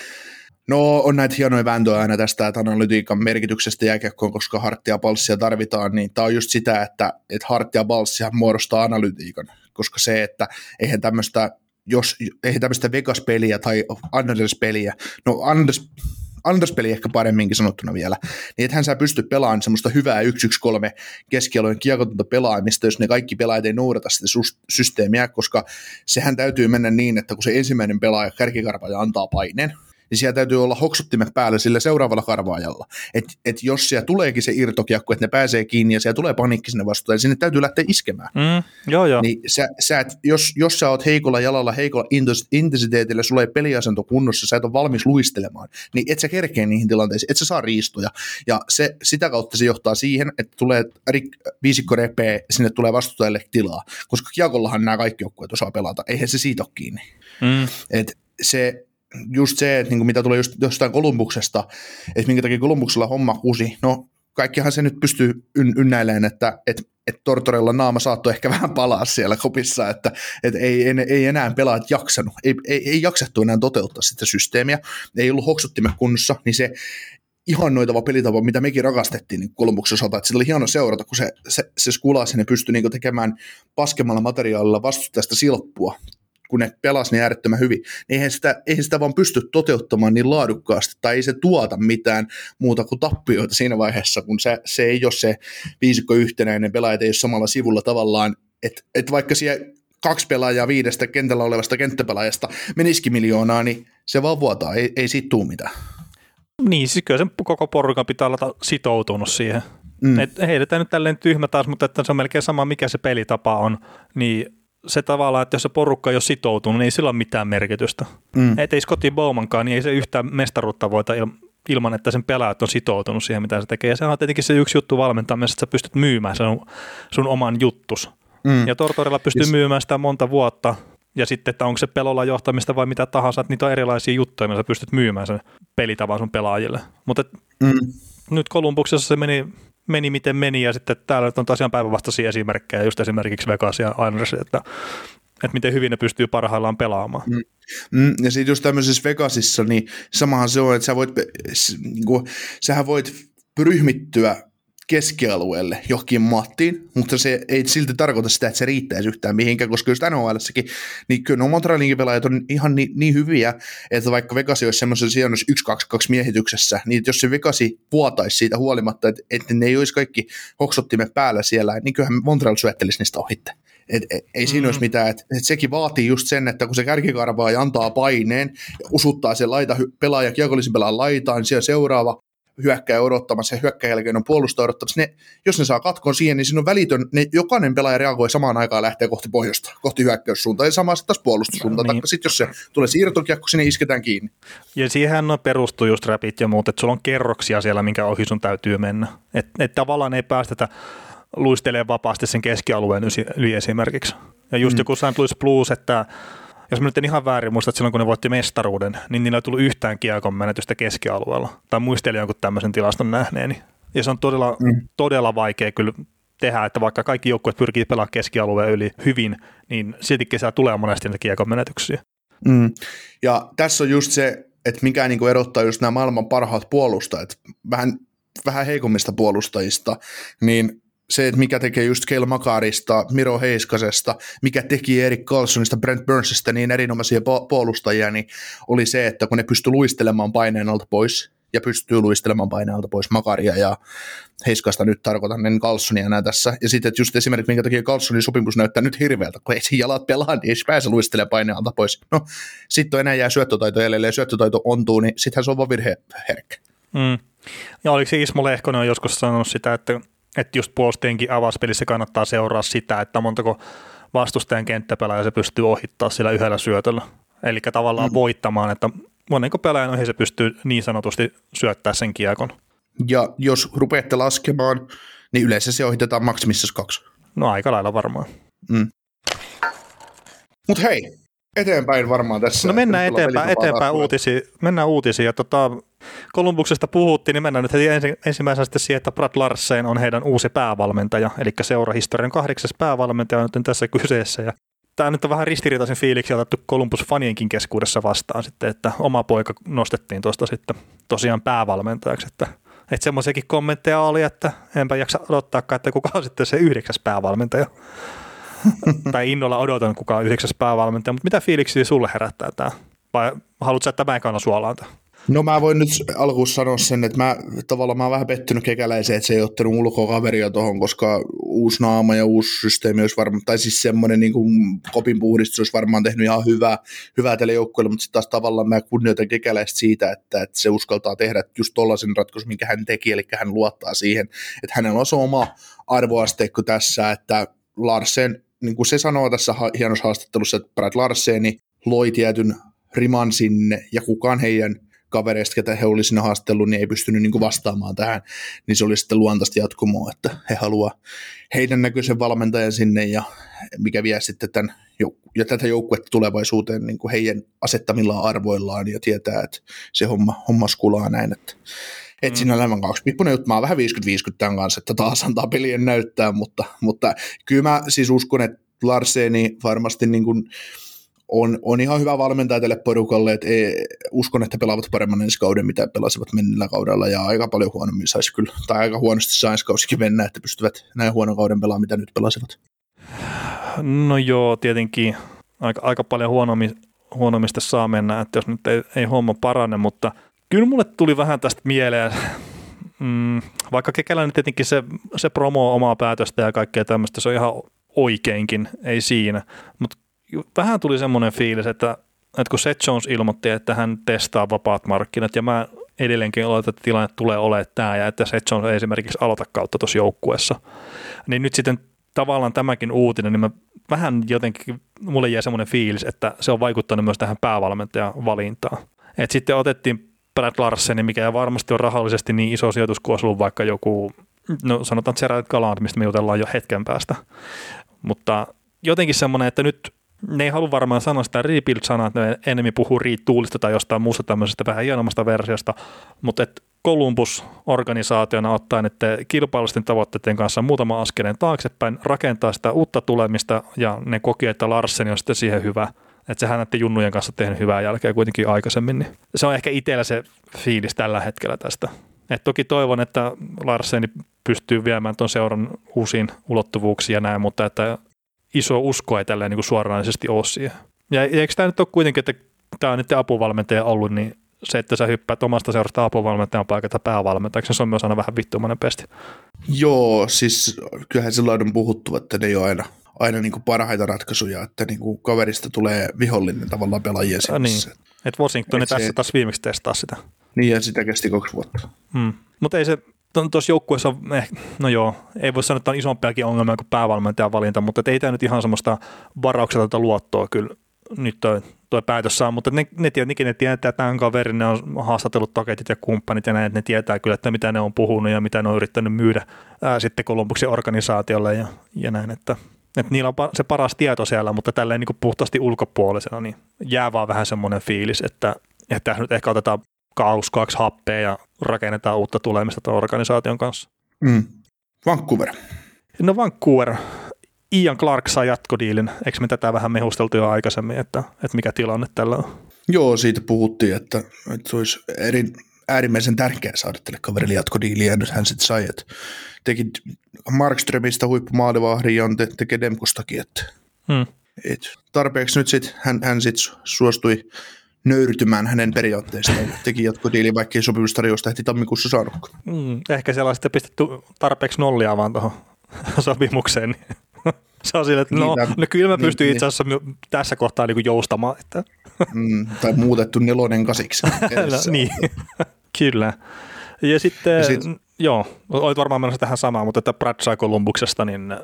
No on näitä hienoja vääntöjä aina tästä että analytiikan merkityksestä jääkiekkoon, koska harttia ja palssia tarvitaan, niin tämä on just sitä, että, että ja palssia muodostaa analytiikan, koska se, että eihän tämmöistä jos eihän tämmöistä Vegas-peliä tai Anders-peliä, no Anders, Anders-peli ehkä paremminkin sanottuna vielä, niin ethän sä pysty pelaamaan semmoista hyvää 1-1-3 keskialojen kiekotonta pelaamista, jos ne kaikki pelaajat ei noudata sitä systeemiä, koska sehän täytyy mennä niin, että kun se ensimmäinen pelaaja kärkikarpaaja antaa paineen, niin siellä täytyy olla hoksuttimet päällä sillä seuraavalla karvaajalla. Että et jos siellä tuleekin se irtokiekko, että ne pääsee kiinni ja siellä tulee paniikki sinne vastaan, niin sinne täytyy lähteä iskemään. Mm, joo, joo. Niin sä, sä et, jos, jos sä oot heikolla jalalla, heikolla intensiteetillä, sulla ei peliasento kunnossa, sä et ole valmis luistelemaan, niin et sä kerkeä niihin tilanteisiin, et sä saa riistoja. Ja se, sitä kautta se johtaa siihen, että tulee rik, viisikko repee, sinne tulee vastustajalle tilaa, koska kiekollahan nämä kaikki joukkueet osaa pelata, eihän se siitä ole kiinni. Mm. Et se, just se, että niin kuin mitä tulee just jostain Kolumbuksesta, että minkä takia Kolumbuksella homma kusi, no kaikkihan se nyt pystyy yn, ynnäilemään, että et, et Tortorella naama saattoi ehkä vähän palaa siellä kopissa, että et ei, ei, ei enää pelaat jaksanut, ei, ei, ei jaksettu enää toteuttaa sitä systeemiä, ei ollut hoksuttimme kunnossa, niin se ihannoitava pelitapa, mitä mekin rakastettiin niin Kolumbuksen osalta, että sillä oli hieno seurata, kun se, se, se skulasi, ne pystyi niin tekemään paskemmalla materiaalilla vastustajasta silppua kun ne pelasi niin äärettömän hyvin, niin eihän sitä, eihän sitä vaan pysty toteuttamaan niin laadukkaasti, tai ei se tuota mitään muuta kuin tappioita siinä vaiheessa, kun se, se ei ole se viisikko yhtenäinen, pelaajat ei ole samalla sivulla tavallaan, että et vaikka siellä kaksi pelaajaa viidestä kentällä olevasta kenttäpelaajasta menisikin miljoonaa, niin se vaan vuotaa, ei, ei siitä tule mitään. Niin, siis kyllä sen koko porukan pitää olla sitoutunut siihen. Mm. Et heitetään nyt tälleen tyhmä taas, mutta että se on melkein sama, mikä se pelitapa on, niin se tavallaan, että jos se porukka ei ole sitoutunut, niin ei sillä ole mitään merkitystä. Mm. Et ei Scotty Bowmankaan, niin ei se yhtään mestaruutta voita ilman, että sen pelaajat on sitoutunut siihen, mitä se tekee. Ja se on tietenkin se yksi juttu valmentamassa, että sä pystyt myymään sen sun oman juttus. Mm. Ja Tortorella pystyy yes. myymään sitä monta vuotta, ja sitten, että onko se pelolla johtamista vai mitä tahansa, että niitä on erilaisia juttuja, millä sä pystyt myymään sen pelitavan sun pelaajille. Mutta mm. nyt Kolumbuksessa se meni meni miten meni, ja sitten täällä on tosiaan päinvastaisia esimerkkejä, just esimerkiksi Vegas ja Islanders, että, että miten hyvin ne pystyy parhaillaan pelaamaan. Mm. Mm, ja sitten just tämmöisessä Vegasissa, niin samahan se on, että sä voit, niin kuin, sähän voit ryhmittyä keskialueelle johonkin mattiin, mutta se ei silti tarkoita sitä, että se riittäisi yhtään mihinkään, koska just NHLssäkin, niin kyllä no Montrealin pelaajat on ihan niin, niin hyviä, että vaikka Vegasi olisi semmoisessa sijainnus 1-2-2 miehityksessä, niin jos se Vegasi vuotaisi siitä huolimatta, että, että ne ei olisi kaikki hoksottimet päällä siellä, niin kyllähän Montreal syöttelisi niistä ohitte. Et, et, ei siinä mm. olisi mitään, että et sekin vaatii just sen, että kun se kärkikarvaa ja antaa paineen, ja usuttaa sen laita pelaaja, kiekollisen pelaajan laitaan, niin siellä seuraava hyökkäjä odottamassa ja hyökkäjän jälkeen on puolustaja odottamassa. Ne, jos ne saa katkon siihen, niin siinä on välitön, ne, jokainen pelaaja reagoi samaan aikaan lähtee kohti pohjoista, kohti hyökkäyssuuntaa ja sama taas puolustussuuntaan. No, niin. Sitten jos se tulee siirtokiekko, sinne isketään kiinni. Ja siihen no perustuu just rapit ja muut, että sulla on kerroksia siellä, minkä ohi sun täytyy mennä. Että et tavallaan ei päästetä luistelemaan vapaasti sen keskialueen yli esimerkiksi. Ja just mm. joku St. Louis Blues, että jos mä nyt en ihan väärin muista, että silloin kun ne voitti mestaruuden, niin niillä ei tullut yhtään kiekon menetystä keskialueella. Tai muistelin jonkun tämmöisen tilaston nähneeni. Ja se on todella, mm. todella vaikea kyllä tehdä, että vaikka kaikki joukkueet pyrkii pelaamaan keskialueen yli hyvin, niin silti kesää tulee monesti niitä kiekon menetyksiä. Mm. Ja tässä on just se, että mikä niin kuin erottaa just nämä maailman parhaat puolustajat, vähän, vähän heikommista puolustajista, niin se, että mikä tekee just Kel Makarista, Miro Heiskasesta, mikä teki Erik Carlsonista, Brent Burnsista niin erinomaisia puolustajia, niin oli se, että kun ne pystyi luistelemaan paineen alta pois, ja pystyy luistelemaan alta pois Makaria ja Heiskasta nyt tarkoitan, niin Carlsonia enää tässä. Ja sitten just esimerkiksi, minkä takia Carlsonin sopimus näyttää nyt hirveältä, kun ei siinä jalat pelaa, niin ei pääse luistelemaan alta pois. No, sitten enää jää syöttötaito jäljelle, ja syöttötaito ontuu, niin sittenhän se on vaan virheherkkä. Mm. Ja oliko se Ismo Lehkonen on joskus sanonut sitä, että että just puolustajienkin avauspelissä kannattaa seuraa sitä, että montako vastustajan kenttäpelaaja se pystyy ohittaa sillä yhdellä syötöllä. Eli tavallaan mm. voittamaan, että monenko pelaajan ohi se pystyy niin sanotusti syöttää sen kiekon. Ja jos rupeatte laskemaan, niin yleensä se ohitetaan maksimissa kaksi. No aika lailla varmaan. Mm. Mutta hei, eteenpäin varmaan tässä. No mennään eteenpäin, eteenpäin uutisiin. Mennään uutisiin. Ja tota, Kolumbuksesta puhuttiin, niin mennään nyt heti ensi, ensimmäisenä sitten siihen, että Brad Larsen on heidän uusi päävalmentaja, eli seurahistorian kahdeksas päävalmentaja on nyt tässä kyseessä. Ja tämä nyt on vähän ristiriitaisen fiiliksi otettu Columbus-fanienkin keskuudessa vastaan sitten, että oma poika nostettiin tuosta sitten tosiaan päävalmentajaksi, että että semmoisiakin kommentteja oli, että enpä jaksa odottaa, että kuka on sitten se yhdeksäs päävalmentaja. tai innolla odotan, kuka on yhdeksäs päävalmentaja, mutta mitä fiiliksiä sulle herättää tämä? Vai haluatko, että mä en kanna suolaan tämän? No mä voin nyt alkuun sanoa sen, että mä tavallaan mä oon vähän pettynyt kekäläiseen, että se ei ottanut ulkokaveria tuohon, koska uusi naama ja uusi systeemi olisi varmaan, tai siis semmoinen niin kuin kopin puhdistus olisi varmaan tehnyt ihan hyvää, hyvää tälle joukkueelle, mutta sitten taas tavallaan mä kunnioitan kekäläistä siitä, että, että se uskaltaa tehdä just tollaisen ratkaisun, minkä hän teki, eli hän luottaa siihen, että hänellä on se oma arvoasteikko tässä, että Larsen, niin kuin se sanoo tässä hienossa haastattelussa, että Brad Larseni loi tietyn riman sinne, ja kukaan heidän kavereista, ketä he olivat sinne haastellut, niin ei pystynyt niin kuin vastaamaan tähän, niin se oli sitten luontaista jatkumoa, että he haluaa heidän näköisen valmentajan sinne ja mikä vie sitten tämän, ja tätä joukkuetta tulevaisuuteen niin kuin heidän asettamillaan arvoillaan ja tietää, että se homma, homma skulaa näin, että et mm. siinä on kaksi pippunen juttu. Mä oon vähän 50-50 tämän kanssa, että taas antaa pelien näyttää, mutta, mutta kyllä mä siis uskon, että Larseni varmasti niin kuin, on, on ihan hyvä valmentaja tälle porukalle, että ei, uskon, että pelaavat paremman ensi kauden, mitä pelasivat mennellä kaudella, ja aika paljon huonommin saisi kyllä, tai aika huonosti saisi kausikin mennä, että pystyvät näin huonon kauden pelaamaan, mitä nyt pelasivat. No joo, tietenkin aika, aika paljon huonommin, huonommista saa mennä, että jos nyt ei, ei homma parane, mutta kyllä mulle tuli vähän tästä mieleen, mm, vaikka Kekäläinen tietenkin se, se promo omaa päätöstä ja kaikkea tämmöistä, se on ihan oikeinkin, ei siinä, mutta vähän tuli semmoinen fiilis, että, että kun Seth Jones ilmoitti, että hän testaa vapaat markkinat, ja mä edelleenkin oletan, että tilanne tulee olemaan tämä, ja että Seth Jones ei esimerkiksi aloita kautta tuossa joukkueessa, niin nyt sitten tavallaan tämäkin uutinen, niin mä vähän jotenkin, mulle jäi semmoinen fiilis, että se on vaikuttanut myös tähän päävalmentajan valintaan. Et sitten otettiin Brad Larsen, mikä varmasti on rahallisesti niin iso sijoitus kuin olisi ollut vaikka joku, no sanotaan Gerard Galant, mistä me jutellaan jo hetken päästä. Mutta jotenkin semmoinen, että nyt ne ei halua varmaan sanoa sitä rebuild-sanaa, että ne enemmän puhuu riituulista tai jostain muusta tämmöisestä vähän hienommasta versiosta, mutta että Columbus-organisaationa ottaa nyt kilpailusten tavoitteiden kanssa muutama askeleen taaksepäin, rakentaa sitä uutta tulemista ja ne koki, että Larsen on sitten siihen hyvä. Että sehän näiden junnujen kanssa tehnyt hyvää jälkeä kuitenkin aikaisemmin. Niin se on ehkä itsellä se fiilis tällä hetkellä tästä. Et toki toivon, että Larseni pystyy viemään tuon seuran uusiin ulottuvuuksiin ja näin, mutta että iso usko ei tälleen niin suoranaisesti ole siihen. Ja eikö tämä nyt ole kuitenkin, että tämä on nyt apuvalmentaja ollut, niin se, että sä hyppäät omasta seurasta apuvalmentajan paikalta päävalmentajaksi, se on myös aina vähän vittumainen pesti. Joo, siis kyllähän silloin on puhuttu, että ne ei ole aina, aina niin kuin parhaita ratkaisuja, että niin kuin kaverista tulee vihollinen tavallaan pelaajien silmissä. Niin. Et Washington Et tässä se... taas viimeksi testaa sitä. Niin, ja sitä kesti kaksi vuotta. Mm. Mutta ei se, tuossa joukkueessa, eh, no joo, ei voi sanoa, että on isompiakin ongelmia kuin päävalmentajan valinta, mutta ei tämä nyt ihan semmoista varaukselta luottoa kyllä nyt toi, toi päätös saa, mutta ne, ne tietenkin ne tietää, että tämän kaverin ne on haastatellut taketit ja kumppanit ja näin, että ne tietää kyllä, että mitä ne on puhunut ja mitä ne on yrittänyt myydä ää, sitten Kolumbuksen organisaatiolle ja, ja näin, että, että niillä on se paras tieto siellä, mutta tälleen niin puhtaasti ulkopuolisena, niin jää vaan vähän semmoinen fiilis, että, että nyt ehkä otetaan kaus kaksi happea ja rakennetaan uutta tulemista tuon organisaation kanssa. Mm. Vancouver. No Vancouver. Ian Clark saa jatkodiilin. Eikö me tätä vähän mehusteltu jo aikaisemmin, että, että mikä tilanne tällä on? Joo, siitä puhuttiin, että, että se olisi eri, äärimmäisen tärkeää saada tälle kaverille jatkodiiliä, ja nyt hän sitten sai, että teki Markströmistä huippumaalivahdin ja on te, tekee Demkostakin, että hmm. et tarpeeksi nyt sitten hän, hän sit suostui nöyrtymään hänen periaatteestaan. Teki jatkodiili, vaikka ei sopimustarjousta ehti tammikuussa saanut. Mm, ehkä siellä on sitten pistetty tarpeeksi nollia vaan tuohon sopimukseen. Se on sille, että no, niin, no kyllä mä niin, pystyn niin, itse asiassa niin. tässä kohtaa niin joustamaan. Että. Mm, tai muutettu nelonen kasiksi. no, niin, kyllä. Ja sitten, ja sit, joo, olet varmaan menossa tähän samaan, mutta että Brad sai Columbuksesta, niin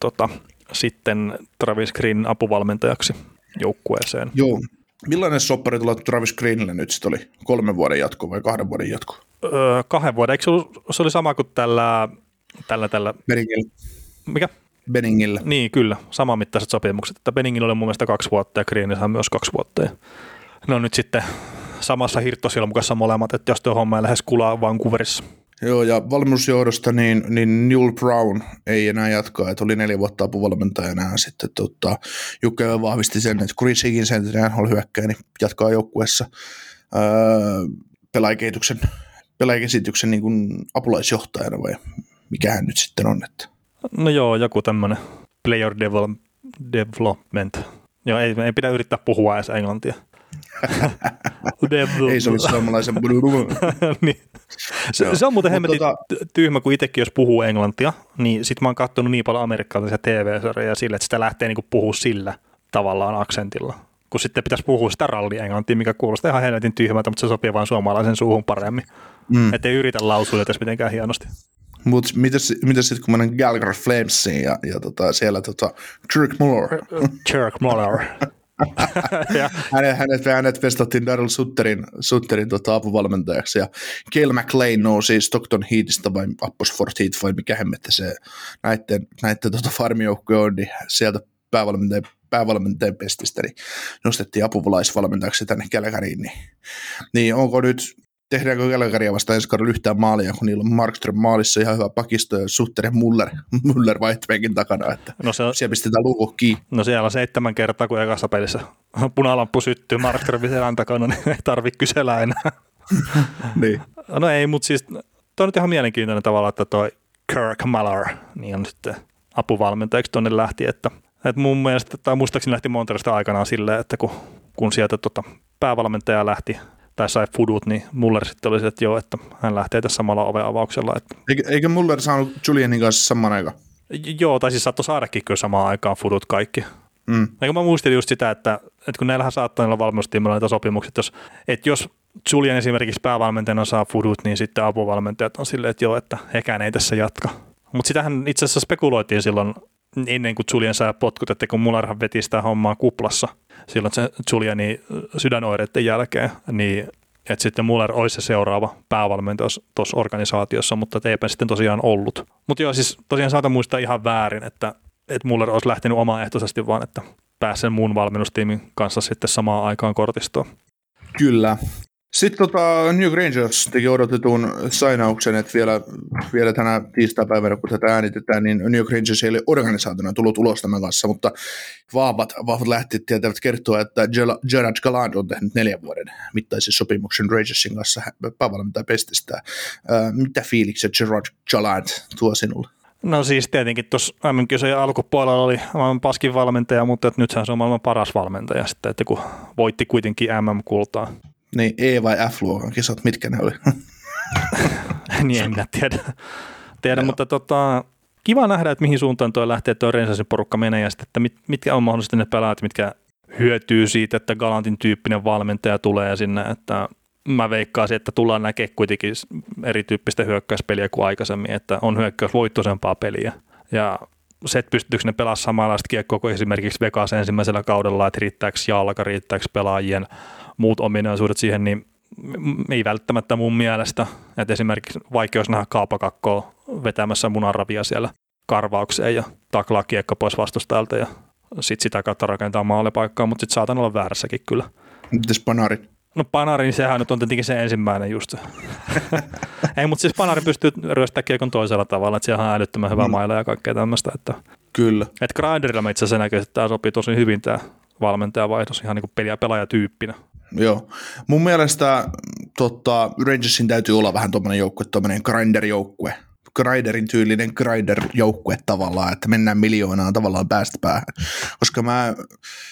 tota, sitten Travis Green apuvalmentajaksi joukkueeseen. Joo. Millainen soppari tulla Travis Greenille nyt sitten oli? Kolmen vuoden jatko vai kahden vuoden jatko? Öö, kahden vuoden. Eikö se, ollut, se oli sama kuin tällä, tällä, tällä Benningillä. mikä? Benningillä. Niin, kyllä. Saman mittaiset sopimukset. Että Benningillä oli mun mielestä kaksi vuotta ja Greenillä myös kaksi vuotta. Ja ne on nyt sitten samassa hirttosilmukassa molemmat, että jos tuo homma ei lähes kulaa Vancouverissa. Joo, ja valmennusjohdosta niin, niin Neil Brown ei enää jatkaa, että oli neljä vuotta apuvalmentajana ja sitten tota, Jukka vahvisti sen, että Chris Higgins entinen NHL hyökkää, niin jatkaa joukkueessa öö, pelaajakehityksen, pelaajakesityksen niin kuin apulaisjohtajana vai mikä hän nyt sitten on. Että. No joo, joku tämmöinen player devel- development. Joo, ei, ei pidä yrittää puhua edes englantia. Ei se olisi suomalaisen niin. se, se, on muuten hemmetin tota... tyhmä, kun itsekin jos puhuu englantia, niin sit mä oon katsonut niin paljon amerikkalaisia TV-sarjoja sillä, että sitä lähtee niinku puhua sillä tavallaan aksentilla. Kun sitten pitäisi puhua sitä ralli-englantia, mikä kuulostaa ihan helvetin tyhmältä, mutta se sopii vain suomalaisen suuhun paremmin. Mm. Että ei yritä lausua tässä mitenkään hienosti. Mutta mitäs, mitäs sitten kun menen Gallagher Flamesiin ja, ja tota, siellä tota, Kirk Muller. Kirk Muller. hänet, hänet, hänet vestattiin Daryl Sutterin, Sutterin tota, apuvalmentajaksi. Ja Gail McLean nousi Stockton Heatista vai Apposford Heat vai mikä hemmettä se näiden, näiden tota, farmijoukkoja on, niin sieltä päävalmentajan, päävalmentajan pestistä, niin nostettiin apuvalaisvalmentajaksi tänne Gallageriin, niin, niin onko nyt tehdäänkö Gallagheria vasta ensi kaudella yhtään maalia, kun niillä on Markström maalissa ihan hyvä pakisto ja Sutter ja Muller, Muller vaihtopenkin takana, että no se on, siellä pistetään luku kiinni. No siellä on seitsemän kertaa, kun ekassa pelissä punalamppu syttyy Markströmin selän takana, niin ei tarvitse kysellä enää. niin. No ei, mutta siis toi on nyt ihan mielenkiintoinen tavalla, että toi Kirk Muller niin on sitten apuvalmentajaksi tuonne lähti, että, että mun mielestä, tai muistaakseni lähti Monterista aikanaan silleen, että kun, kun sieltä tota, päävalmentaja lähti tai sai fudut, niin Muller sitten oli se, että joo, että hän lähtee tässä samalla oven avauksella. Että... Eikö, eikö Muller saanut Julianin kanssa saman aikaan? Joo, tai siis saattoi saadakin kyllä samaan aikaan fudut kaikki. Mm. Eikö mä muistelin just sitä, että, että kun näillähän saattaa olla valmennustiimillä näitä sopimuksia, että jos, että jos Julian esimerkiksi päävalmentajana saa fudut, niin sitten apuvalmentajat on silleen, että joo, että hekään ei tässä jatka. Mutta sitähän itse asiassa spekuloitiin silloin ennen kuin Julian saa potkut, että kun Mullerhan veti sitä hommaa kuplassa – silloin se Juliani sydänoireiden jälkeen, niin että sitten Muller olisi se seuraava päävalmentaja tuossa organisaatiossa, mutta eipä sitten tosiaan ollut. Mutta joo, siis tosiaan saatan muistaa ihan väärin, että, että Muller olisi lähtenyt omaehtoisesti, vaan että pääsi sen muun valmennustiimin kanssa sitten samaan aikaan kortistoon. Kyllä, sitten tota, New Rangers teki odotetun sainauksen, että vielä, vielä tänä tiistaipäivänä, kun tätä äänitetään, niin New Rangers ei ole organisaationa tullut ulos tämän kanssa, mutta vahvat, vahvat lähteet tietävät kertoa, että Gerard Galland on tehnyt neljän vuoden mittaisen sopimuksen Rangersin kanssa päävalmentaja pestistä. mitä fiiliksiä Gerard Galland tuo sinulle? No siis tietenkin tuossa MM-kisojen alkupuolella oli maailman paskin valmentaja, mutta nythän se on maailman paras valmentaja sitten, että kun voitti kuitenkin MM-kultaa. Niin E- vai F-luokan kisat, mitkä ne oli? niin en minä tiedä, tiedä mutta tota, kiva nähdä, että mihin suuntaan tuo lähtee tuo Rensasin porukka menee ja sitten, että mit, mitkä on mahdollisesti ne pelaajat, mitkä hyötyy siitä, että Galantin tyyppinen valmentaja tulee sinne, että mä veikkaisin, että tullaan näkemään kuitenkin erityyppistä hyökkäyspeliä kuin aikaisemmin, että on hyökkäysvoittoisempaa peliä. Ja se, että pystyykö ne pelaamaan samanlaista kiekkoa kuin esimerkiksi Vegas ensimmäisellä kaudella, että riittääkö jalka, riittääkö pelaajien muut ominaisuudet siihen, niin ei välttämättä mun mielestä. Että esimerkiksi vaikeus nähdä kaapakakkoa vetämässä munanravia siellä karvaukseen ja taklaa kiekko pois vastustajalta ja sitten sitä kautta rakentaa maalipaikkaa, mutta sitten saatan olla väärässäkin kyllä. Mites Panari? No Panari, niin sehän nyt on tietenkin se ensimmäinen just. Ei, mutta siis Panari pystyy ryöstämään kiekon toisella tavalla, että siellä on älyttömän hyvä mm. maila ja kaikkea tämmöistä. Että, Kyllä. Että Grinderilla mä itse asiassa näkee, että tämä sopii tosi hyvin tämä valmentajavaihdos ihan niin kuin peli- ja pelaajatyyppinä. Joo. Mun mielestä tota, Rangersin täytyy olla vähän tuommoinen joukkue, tuommoinen grinder-joukkue. Grinderin tyylinen grinder-joukkue tavallaan, että mennään miljoonaan tavallaan päästä päähän. Koska mä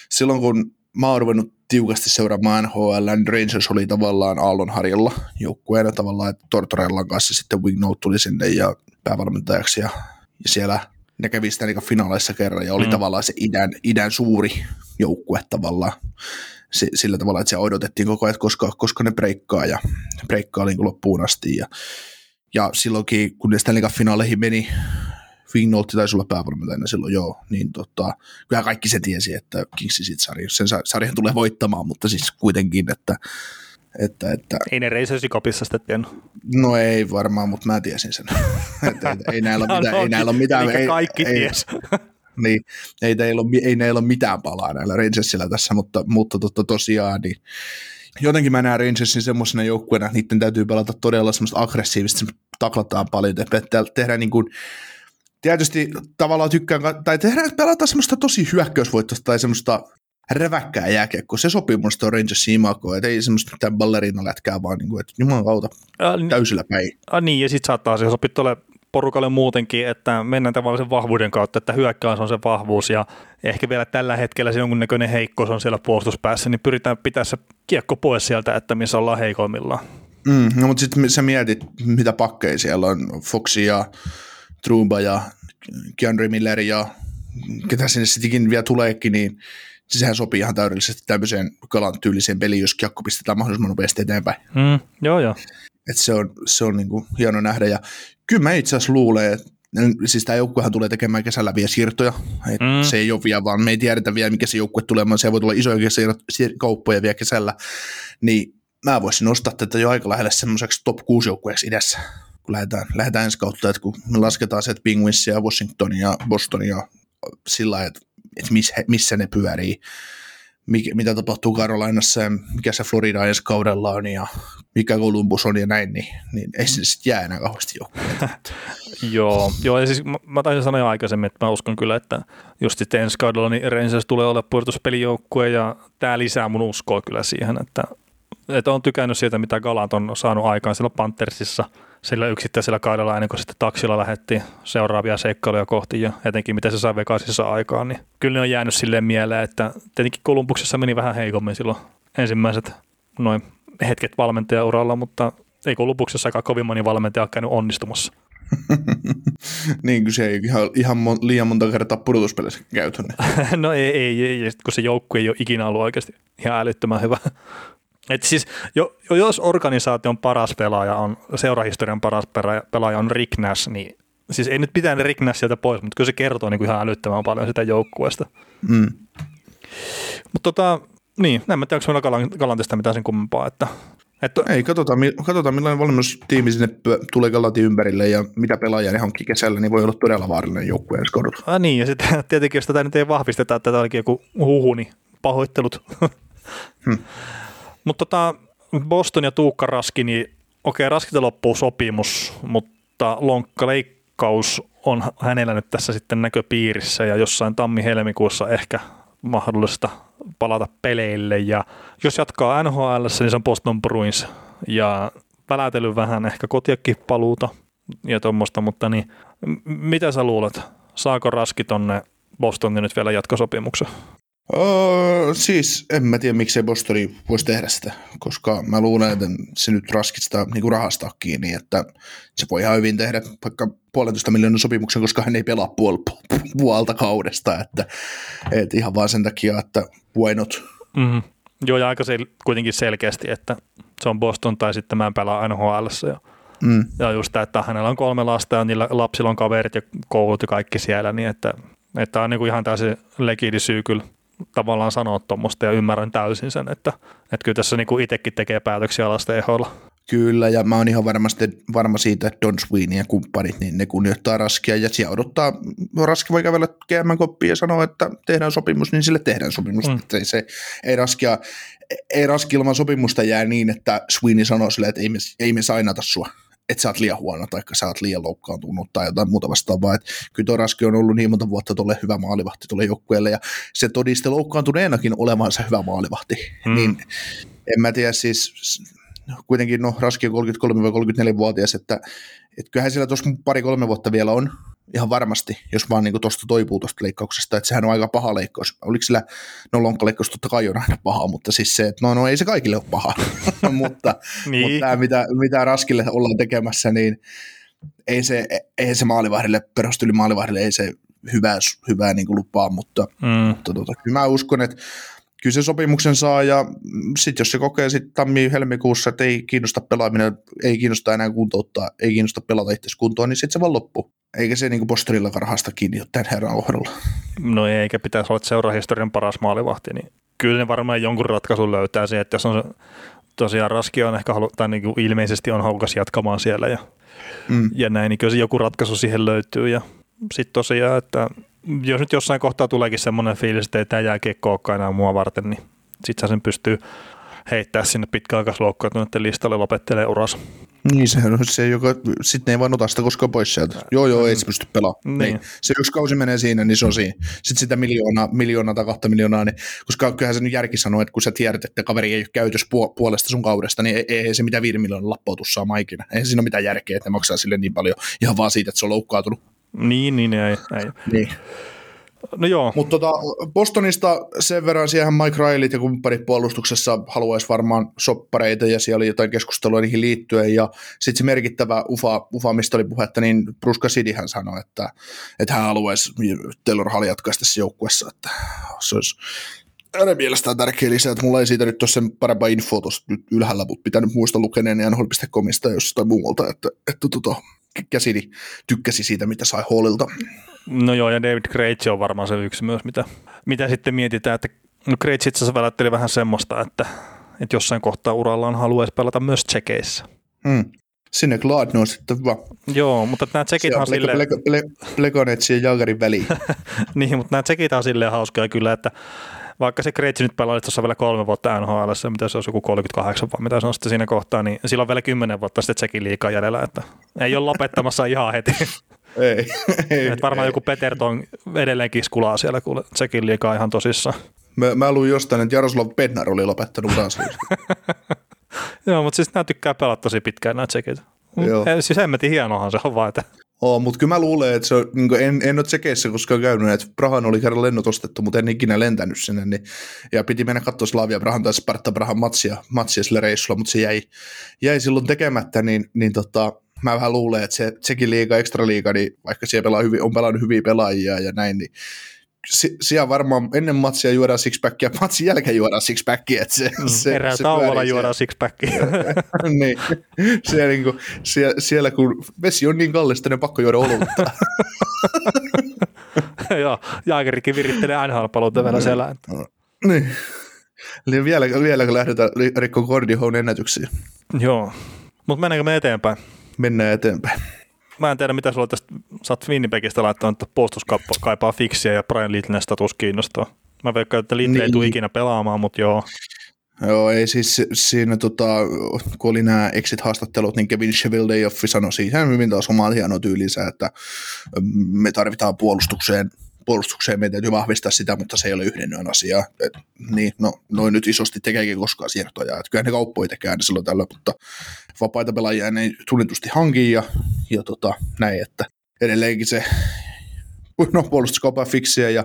silloin kun mä oon ruvennut tiukasti seuraamaan NHL, niin Rangers oli tavallaan aallonharjalla joukkueena tavallaan, että Tortorellan kanssa sitten Wignout tuli sinne ja päävalmentajaksi ja, ja siellä ne kävi sitä niin finaaleissa kerran ja oli mm. tavallaan se idän, idän suuri joukkue tavallaan sillä tavalla, että se odotettiin koko ajan, koska, koska ne breikkaa ja breikkaa niin loppuun asti ja, ja silloinkin, kun ne Stanley finaaleihin meni, Fignolt taisi olla päävalmentajana silloin, joo, niin tota, kyllä kaikki se tiesi, että Kingsi siitä sarjan, sen sarjan tulee voittamaan, mutta siis kuitenkin, että että, että, ei ne Racers kopissa sitä tiennyt. No ei varmaan, mutta mä tiesin sen. että, että, ei näillä ole mitään. ei näillä ole mitään ei, kaikki ei, ties. Niin, ei, näillä ole, ei näillä ole mitään palaa näillä Rangersillä tässä, mutta, mutta totta, tosiaan niin jotenkin mä näen Rangersin semmoisena joukkueena, että niiden täytyy pelata todella semmoista aggressiivista, taklataan paljon, että tehdään niin kuin, tietysti tavallaan tykkään, tai tehdään, pelataan semmoista tosi hyökkäysvoittoista tai semmoista räväkkää jääkiekkoa. Se sopii mun tuo Rangersin imakoon, että ei semmoista mitään ballerina-lätkää, vaan niin kuin, että jumalan kautta täysillä päin. A, niin, ja sitten saattaa se sopia tuolle porukalle muutenkin, että mennään tavallisen vahvuuden kautta, että hyökkäys on se vahvuus ja ehkä vielä tällä hetkellä se jonkunnäköinen heikkous on siellä puolustuspäässä, niin pyritään pitää se kiekko pois sieltä, että missä ollaan heikoimmillaan. Mm, no, mutta sitten sä mietit, mitä pakkeja siellä on, Foxi ja Truba ja Keandre Miller ja ketä sinne sittenkin vielä tuleekin, niin sehän sopii ihan täydellisesti tämmöiseen kalan tyyliseen peliin, jos kiekko pistetään mahdollisimman nopeasti eteenpäin. Mm, joo, joo. Et se on, se on niinku hieno nähdä. Ja kyllä mä itse asiassa luulen, että siis tämä joukkuehan tulee tekemään kesällä vielä siirtoja. Et mm. Se ei ole vielä, vaan me ei tiedetä vielä, mikä se joukkue tulee, vaan se voi tulla isoja kauppoja vielä kesällä. Niin mä voisin nostaa tätä jo aika lähelle semmoiseksi top 6 joukkueeksi idässä, kun lähdetään, lähdetään ensi kautta, että kun me lasketaan se, että Penguinsia, Washingtonia ja Bostonia sillä että, että missä, missä ne pyörii, mikä, mitä tapahtuu Karolainassa ja mikä se Florida ensi kaudella on ja mikä Columbus on ja näin, niin, niin ei se sitten jää enää kauheasti joo, joo, ja siis mä, mä taisin sanoa jo aikaisemmin, että mä uskon kyllä, että just sitten ensi kaudella niin Rangers tulee olla pudotuspelijoukkue ja tämä lisää mun uskoa kyllä siihen, että, että on tykännyt siitä, mitä Galant on saanut aikaan siellä Panthersissa – sillä yksittäisellä kaudella ennen kuin sitten taksilla lähetti seuraavia seikkailuja kohti ja etenkin mitä se sai Vegasissa aikaan, niin kyllä ne on jäänyt silleen mieleen, että tietenkin Kolumbuksessa meni vähän heikommin silloin ensimmäiset noin hetket valmentajauralla, mutta ei Kolumbuksessakaan kovin moni valmentaja käynyt onnistumassa. niin kuin se ei ihan, ihan mon, liian monta kertaa pudotuspelissä käyty. Niin. no ei, ei, ei, kun se joukkue ei ole ikinä ollut oikeasti ihan älyttömän hyvä. Et siis, jo, jo, jos organisaation paras pelaaja on, seurahistorian paras pelaaja on Rick Nash, niin siis ei nyt pitää Rick Nash sieltä pois, mutta kyllä se kertoo niin kuin ihan älyttömän paljon sitä joukkueesta. Mm. Mutta tota, niin, en mä tiedä, onko meillä Galantista mitään sen kummempaa, että että... Ei, katsotaan, katsotaan millainen valmennustiimi sinne tulee Galatin ympärille ja mitä pelaajia ne hankkii kesällä, niin voi olla todella vaarallinen joukkue ensi Ah, niin, ja sitten tietenkin, jos tätä nyt ei vahvisteta, että tämä olikin joku huhu, niin pahoittelut. Hmm. Mutta tota, Boston ja Tuukka Raski, niin okei, Raskilta loppuu sopimus, mutta lonkkaleikkaus on hänellä nyt tässä sitten näköpiirissä ja jossain tammi-helmikuussa ehkä mahdollista palata peleille. Ja jos jatkaa NHL, niin se on Boston Bruins ja välätely vähän ehkä kotiakin paluuta ja tuommoista, mutta niin, mitä sä luulet, saako Raski tonne Bostonin nyt vielä jatkosopimuksen? Öö, siis en mä tiedä, miksei Bostoni voisi tehdä sitä, koska mä luulen, että se nyt raskista niin rahastaa kiinni, että se voi ihan hyvin tehdä vaikka puolentoista miljoonan sopimuksen, koska hän ei pelaa puol- puolta kaudesta, että, että ihan vaan sen takia, että why not. Mm-hmm. Joo, ja aika sel- kuitenkin selkeästi, että se on Boston tai sitten mä en pelaa NHL. Ja, mm. ja just tämä, että hänellä on kolme lasta ja niillä lapsilla on kaverit ja koulut ja kaikki siellä, niin että, että on niin kuin ihan täysin legidi syy kyllä tavallaan sanoa tuommoista ja ymmärrän täysin sen, että, että kyllä tässä niin itsekin tekee päätöksiä lasten ehoilla. Kyllä, ja mä oon ihan varmasti, varma siitä, että Don Sweeney ja kumppanit, niin ne kunnioittaa Raskia, ja siellä odottaa, Raski voi kävellä GM koppia ja sanoa, että tehdään sopimus, niin sille tehdään sopimus. Mm. Että ei, se, ei, Raskia, ei Raski ilman sopimusta jää niin, että Sweeney sanoo sille, että ei me, ei me sainata sua että sä oot liian huono tai sä oot liian loukkaantunut tai jotain muuta vastaavaa. Että kyllä tuo Raski on ollut niin monta vuotta tuolle hyvä maalivahti tuolle joukkueelle ja se todisti loukkaantuneenakin olevansa hyvä maalivahti. Mm. Niin en mä tiedä siis, kuitenkin no Raski on 33 34-vuotias, että, että kyllähän siellä tuossa pari-kolme vuotta vielä on, ihan varmasti, jos vaan niin tuosta toipuu tuosta leikkauksesta, että sehän on aika paha leikkaus. Oliko sillä, no lonkkaleikkaus totta kai on aina paha, mutta siis se, että no, no ei se kaikille ole paha, mutta, niin. mutta tämä, mitä, mitä Raskille ollaan tekemässä, niin ei se, ei se maalivahdille, perustyli maalivahdille, ei se hyvää, hyvää niin kuin lupaa, mutta, mm. mutta tota, kyllä mä uskon, että kyllä se sopimuksen saa ja sitten jos se kokee sitten tammi-helmikuussa, että ei kiinnosta pelaaminen, ei kiinnosta enää kuntouttaa, ei kiinnosta pelata itse kuntoon, niin sitten se vaan loppuu. Eikä se niin Bostonilla karhasta kiinni ole tämän herran kohdalla. No ei, eikä pitäisi olla seurahistorian paras maalivahti, niin kyllä ne varmaan jonkun ratkaisun löytää siihen, että jos on tosiaan Raski on ehkä halu, tai niin kuin ilmeisesti on halukas jatkamaan siellä ja, mm. ja näin, niin kyllä se joku ratkaisu siihen löytyy ja sitten tosiaan, että jos nyt jossain kohtaa tuleekin semmoinen fiilis, että ei tämä jääkiekko olekaan enää mua varten, niin sitten sen pystyy heittää sinne pitkäaikaisloukkaantuneiden listalle lopettelee uras. Niin, se on se, joka sitten ei vaan ota sitä koskaan pois sieltä. Joo, joo, ei se pysty pelaamaan. Niin. niin. Se yksi kausi menee siinä, niin se on siinä. Sitten sitä miljoonaa, miljoonaa tai kahta miljoonaa, niin, koska kyllähän se nyt järki sanoo, että kun sä tiedät, että kaveri ei ole käytös puolesta sun kaudesta, niin ei, ei se mitään viiden miljoonan lappautus saa ikinä. Ei siinä ole mitään järkeä, että ne maksaa sille niin paljon ihan vaan siitä, että se on loukkaantunut. Niin, niin, ei. ei. Niin. No joo. Mutta tota, Bostonista sen verran siihen Mike Rileyt ja kumppanit puolustuksessa haluaisi varmaan soppareita ja siellä oli jotain keskustelua niihin liittyen ja sitten se merkittävä ufa, ufa, mistä oli puhetta, niin Bruce Cassidy hän sanoi, että, että hän haluaisi Taylor Hall jatkaa tässä joukkuessa, että se olisi hänen mielestään tärkeä lisä, että mulla ei siitä nyt ole sen parempaa infoa tuossa nyt ylhäällä, mutta pitänyt muista lukeneen NHL.comista jostain muualta, että, että tota, Cassidy tykkäsi siitä, mitä sai Hallilta. No joo, ja David Krejci on varmaan se yksi myös, mitä, mitä sitten mietitään, että no Krejci itse asiassa välätteli vähän semmoista, että, että jossain kohtaa urallaan haluaisi pelata myös tsekeissä. Hmm. Sinne Gladno on sitten vaan. Joo, mutta nämä tsekit on silleen... Plekonetsi ja Jagarin väliin. niin, mutta nämä tsekit on silleen hauskoja kyllä, että vaikka se Krejci nyt pelaa tuossa vielä kolme vuotta NHL, mitä se on joku 38 vai mitä se on sitten siinä kohtaa, niin silloin vielä kymmenen vuotta sitten tsekin liikaa jäljellä, että ei ole lopettamassa ihan heti. Ei. ei Et varmaan ei. joku Peterton edelleenkin skulaa siellä, kun sekin liikaa ihan tosissaan. Mä, mä luin jostain, että Jaroslav Bednar oli lopettanut uransa. Joo, mutta siis nämä tykkää pelata tosi pitkään nämä tsekit. Joo. Siis hemmetin hienohan se on vaan, että Oo, mutta kyllä mä luulen, että se on, niin en, en ole tsekeissä koskaan käynyt, että Prahan oli kerran lennot ostettu, mutta en ikinä lentänyt sinne, niin, ja piti mennä katsoa Slavia Prahan tai Sparta Prahan matsia, matsia sillä reissulla, mutta se jäi, jäi silloin tekemättä, niin, niin tota, mä vähän luulen, että se Tsekin liiga, ekstra liiga, niin vaikka siellä pelaa hyvin, on pelannut hyviä pelaajia ja näin, niin siellä varmaan ennen matsia juodaan sixpackia, matsin jälkeen juodaan sixpackia. Että se, mm, se, Erään se tauolla juodaan sixpackia. niin. Siellä, niin kuin, siellä, siellä, kun vesi on niin kallista, niin pakko juoda olutta. Joo, Jaakerikin virittelee NHL-paluuta vielä siellä. Niin. Eli vielä, vielä kun lähdetään rikkoon Gordie ennätyksiä. Joo, mutta mennäänkö me eteenpäin? Mennään eteenpäin mä en tiedä, mitä sulla tästä, sä oot Winnipegistä laittanut, että puolustus kaipaa fiksiä ja Brian Littlinen status kiinnostaa. Mä veikkaan, että Little niin. ei tule ikinä pelaamaan, mutta joo. Joo, ei siis siinä, tota, kun oli nämä exit-haastattelut, niin Kevin Cheveldayoff sanoi siihen hyvin taas omaa hienoa tyylinsä, että me tarvitaan puolustukseen puolustukseen meidän täytyy vahvistaa sitä, mutta se ei ole yhden yön asia. Et, niin, no, noin nyt isosti tekeekin koskaan siirtoja. Et kyllä ne kauppoja tekee aina silloin tällä, mutta vapaita pelaajia ei tunnetusti hanki ja, ja tota, näin, että edelleenkin se no, puolustuskaupan fiksiä ja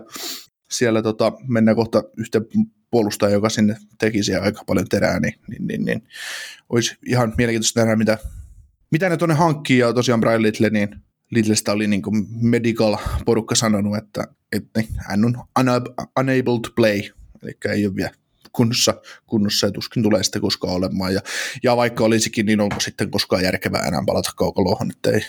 siellä tota, mennään kohta yhteen puolustaja, joka sinne tekisi aika paljon terää, niin, niin, niin, niin olisi ihan mielenkiintoista nähdä, mitä, mitä ne tuonne hankkii, ja tosiaan Brian Little, niin Lidlestä oli niin medical-porukka sanonut, että, että hän on unable to play, eli ei ole vielä kunnossa, kunnossa ja tuskin tulee sitten koskaan olemaan. Ja, ja vaikka olisikin, niin onko sitten koskaan järkevää enää palata kaukalohan, että ei,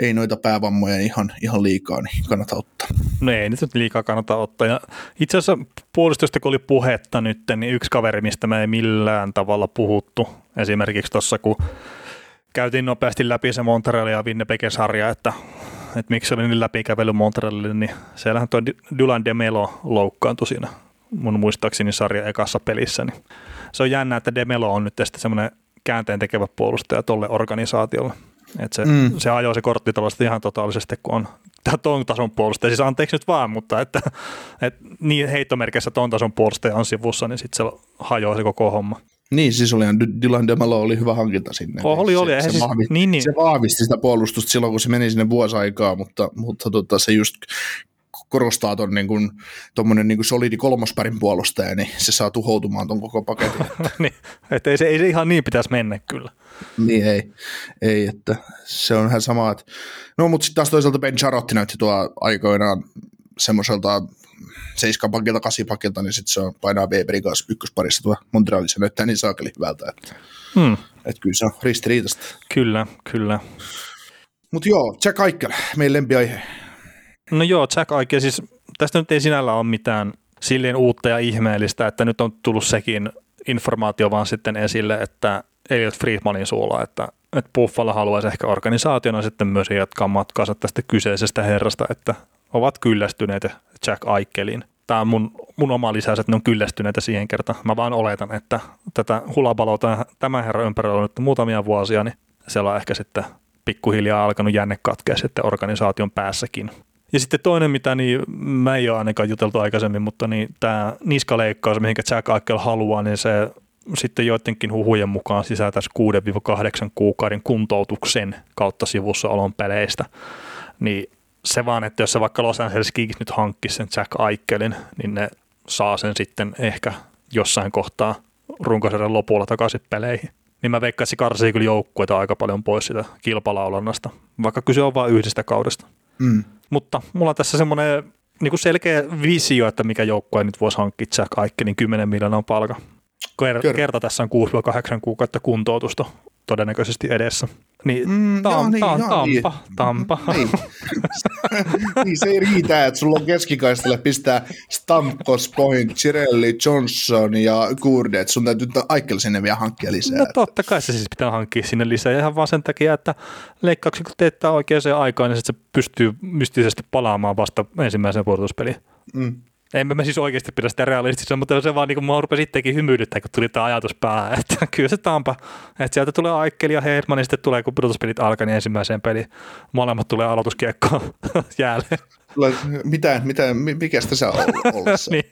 ei noita päävammoja ihan, ihan liikaa, niin kannata ottaa. No ei nyt liikaa kannata ottaa. Ja itse asiassa puolustusta, kun oli puhetta nyt, niin yksi kaveri, mistä me ei millään tavalla puhuttu, esimerkiksi tuossa, kun käytiin nopeasti läpi se Montreal ja Winnipeg-sarja, että, että miksi oli niin läpikävely Montrealille, niin siellähän tuo Dylan Demelo loukkaantui siinä mun muistaakseni sarja ekassa pelissä, niin se on jännä, että Demelo on nyt sitten semmoinen käänteen tekevä puolustaja tolle organisaatiolle. että se, mm. se ajoi se kortti ihan totaalisesti, kun on ton tason puolustaja. Siis anteeksi nyt vaan, mutta että, että niin heittomerkissä ton tason puolustaja on sivussa, niin sitten se hajoaa se koko homma. Niin, siis oli Dylan Demalo oli hyvä hankinta sinne. Oh, oli, oli. Se, se, siis, vahvisti, niin, niin. se vahvisti sitä puolustusta silloin, kun se meni sinne vuosi aikaa, mutta, mutta tota, se just korostaa tuon niin kuin, niin kuin solidi kolmosparin puolustaja, niin se saa tuhoutumaan tuon koko paketin. niin, että ei se, ei se ihan niin pitäisi mennä kyllä. Niin ei, ei että se on ihan sama, että no mutta sitten taas toisaalta Ben Charotti näytti tuo aikoinaan semmoiselta seiskan pakilta, kasin pakilta, niin sitten se on painaa Weberin kanssa ykkösparissa tuo Montrealissa näyttää niin saakeli hyvältä. Että, hmm. että kyllä se on ristiriitasta. Kyllä, kyllä. Mutta joo, Jack Eichel, meidän lempiaihe. No joo, Jack Eichel, siis tästä nyt ei sinällä ole mitään silleen uutta ja ihmeellistä, että nyt on tullut sekin informaatio vaan sitten esille, että Elliot Friedmanin suulla, että, että Buffalo haluaisi ehkä organisaationa sitten myös jatkaa matkaansa tästä kyseisestä herrasta, että ovat kyllästyneet Jack Eichelin. Tämä on mun, mun oma lisäys, että ne on kyllästyneitä siihen kertaan. Mä vaan oletan, että tätä hulapaloa tämä herra ympärillä on nyt muutamia vuosia, niin siellä on ehkä sitten pikkuhiljaa alkanut jänne katkea sitten organisaation päässäkin. Ja sitten toinen, mitä niin mä ei ole ainakaan juteltu aikaisemmin, mutta niin tämä niskaleikkaus, mihinkä Jack Eichel haluaa, niin se sitten joidenkin huhujen mukaan sisältäisi 6-8 kuukauden kuntoutuksen kautta sivussa olon peleistä. Niin se vaan, että jos se vaikka Los Angeles Kings nyt hankkisi sen Jack Eichelin, niin ne saa sen sitten ehkä jossain kohtaa runkosarjan lopulla takaisin peleihin. Niin mä veikkaan, että se karsii kyllä joukkueita aika paljon pois sitä kilpalaulannasta, vaikka kyse on vain yhdestä kaudesta. Mm. Mutta mulla on tässä semmoinen niin kuin selkeä visio, että mikä joukkue nyt voisi hankkia Jack Eichelin 10 miljoonaa palkan. Ker- kerta tässä on 6-8 kuukautta kuntoutusta todennäköisesti edessä. Niin, Mm, tam, joo, niin, joo, tampa, niin. tampa. Niin. niin se ei riitä, että sulla on keskikaistalle pistää Stamkos, Point, Cirelli, Johnson ja Kurde, että sun täytyy Aikel sinne vielä hankkia lisää. No totta kai se siis pitää hankkia sinne lisää ja ihan vaan sen takia, että leikkauksen kun teettää oikeaan aikaan, niin se pystyy mystisesti palaamaan vasta ensimmäiseen puolustuspeliin. Mm. En mä siis oikeasti pidä sitä realistisena, mutta se vaan niin kuin mä rupesin sittenkin hymyilyttää, kun tuli tämä ajatus päähän, että kyllä se Tampa, että sieltä tulee Aikkeli ja Hedman, niin sitten tulee, kun pudotuspelit alkaa, niin ensimmäiseen peliin molemmat tulee aloituskiekkoon. Sulla- Mitä, mitä, mi- mikä sitä sä oot ollessa? niin.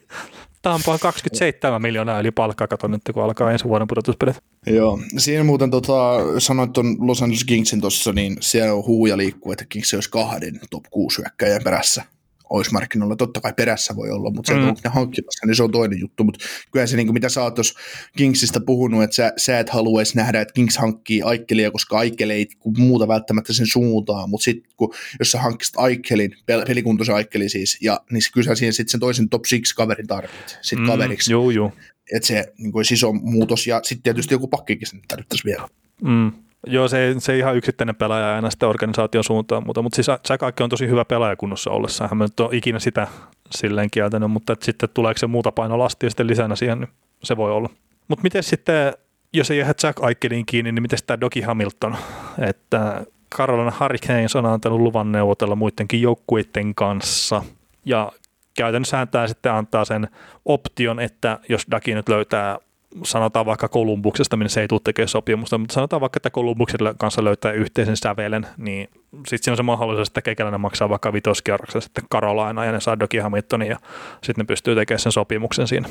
Tampa on 27 miljoonaa yli palkkaa, kato nyt, kun alkaa ensi vuoden pudotuspelit. Joo, siinä muuten tota, sanoit tuon Los Angeles Kingsin tuossa, niin siellä on huuja liikkuu, että Kings olisi kahden top 6 hyökkäjän perässä olisi markkinoilla. Totta kai perässä voi olla, mutta se, Mm. mm. ne hankkimassa, niin se on toinen juttu. Mutta kyllä se, niin kuin mitä sä oot tuossa Kingsistä puhunut, että sä, sä et haluaisi nähdä, että Kings hankkii Aikelia, koska Aikel ei kun muuta välttämättä sen suuntaan, mutta sitten kun, jos sä hankkisit Aikelin, pel- pelikuntoisen Aikelin siis, ja, niin kyllä sä siihen sitten sen toisen top 6 kaverin tarvitset, sitten mm, kaveriksi, Juu, juu. että se niin olisi iso muutos, ja sitten tietysti joku pakkikin sinne tarvittaisiin vielä. Mm. Joo, se se ei ihan yksittäinen pelaaja aina sitä organisaation suuntaan, mutta, mutta siis Eichel on tosi hyvä pelaaja kunnossa ollessaan. Hän nyt ole ikinä sitä silleen kieltänyt, mutta että sitten tuleeko se muuta painolastia sitten lisänä siihen, niin se voi olla. Mutta miten sitten, jos ei jää Jack Eichelin kiinni, niin miten tämä Doki Hamilton, että Carolina Hurricanes on antanut luvan neuvotella muidenkin joukkueiden kanssa ja käytännössä tämä sitten antaa sen option, että jos Daki nyt löytää sanotaan vaikka Kolumbuksesta, minne se ei tule tekemään sopimusta, mutta sanotaan vaikka, että Kolumbuksen kanssa löytää yhteisen sävelen, niin sitten siinä on se mahdollisuus, että kekäläinen maksaa vaikka vitoskierroksella sitten Karolaina ja ne saa Doki Hamiltonin ja sitten ne pystyy tekemään sen sopimuksen siinä.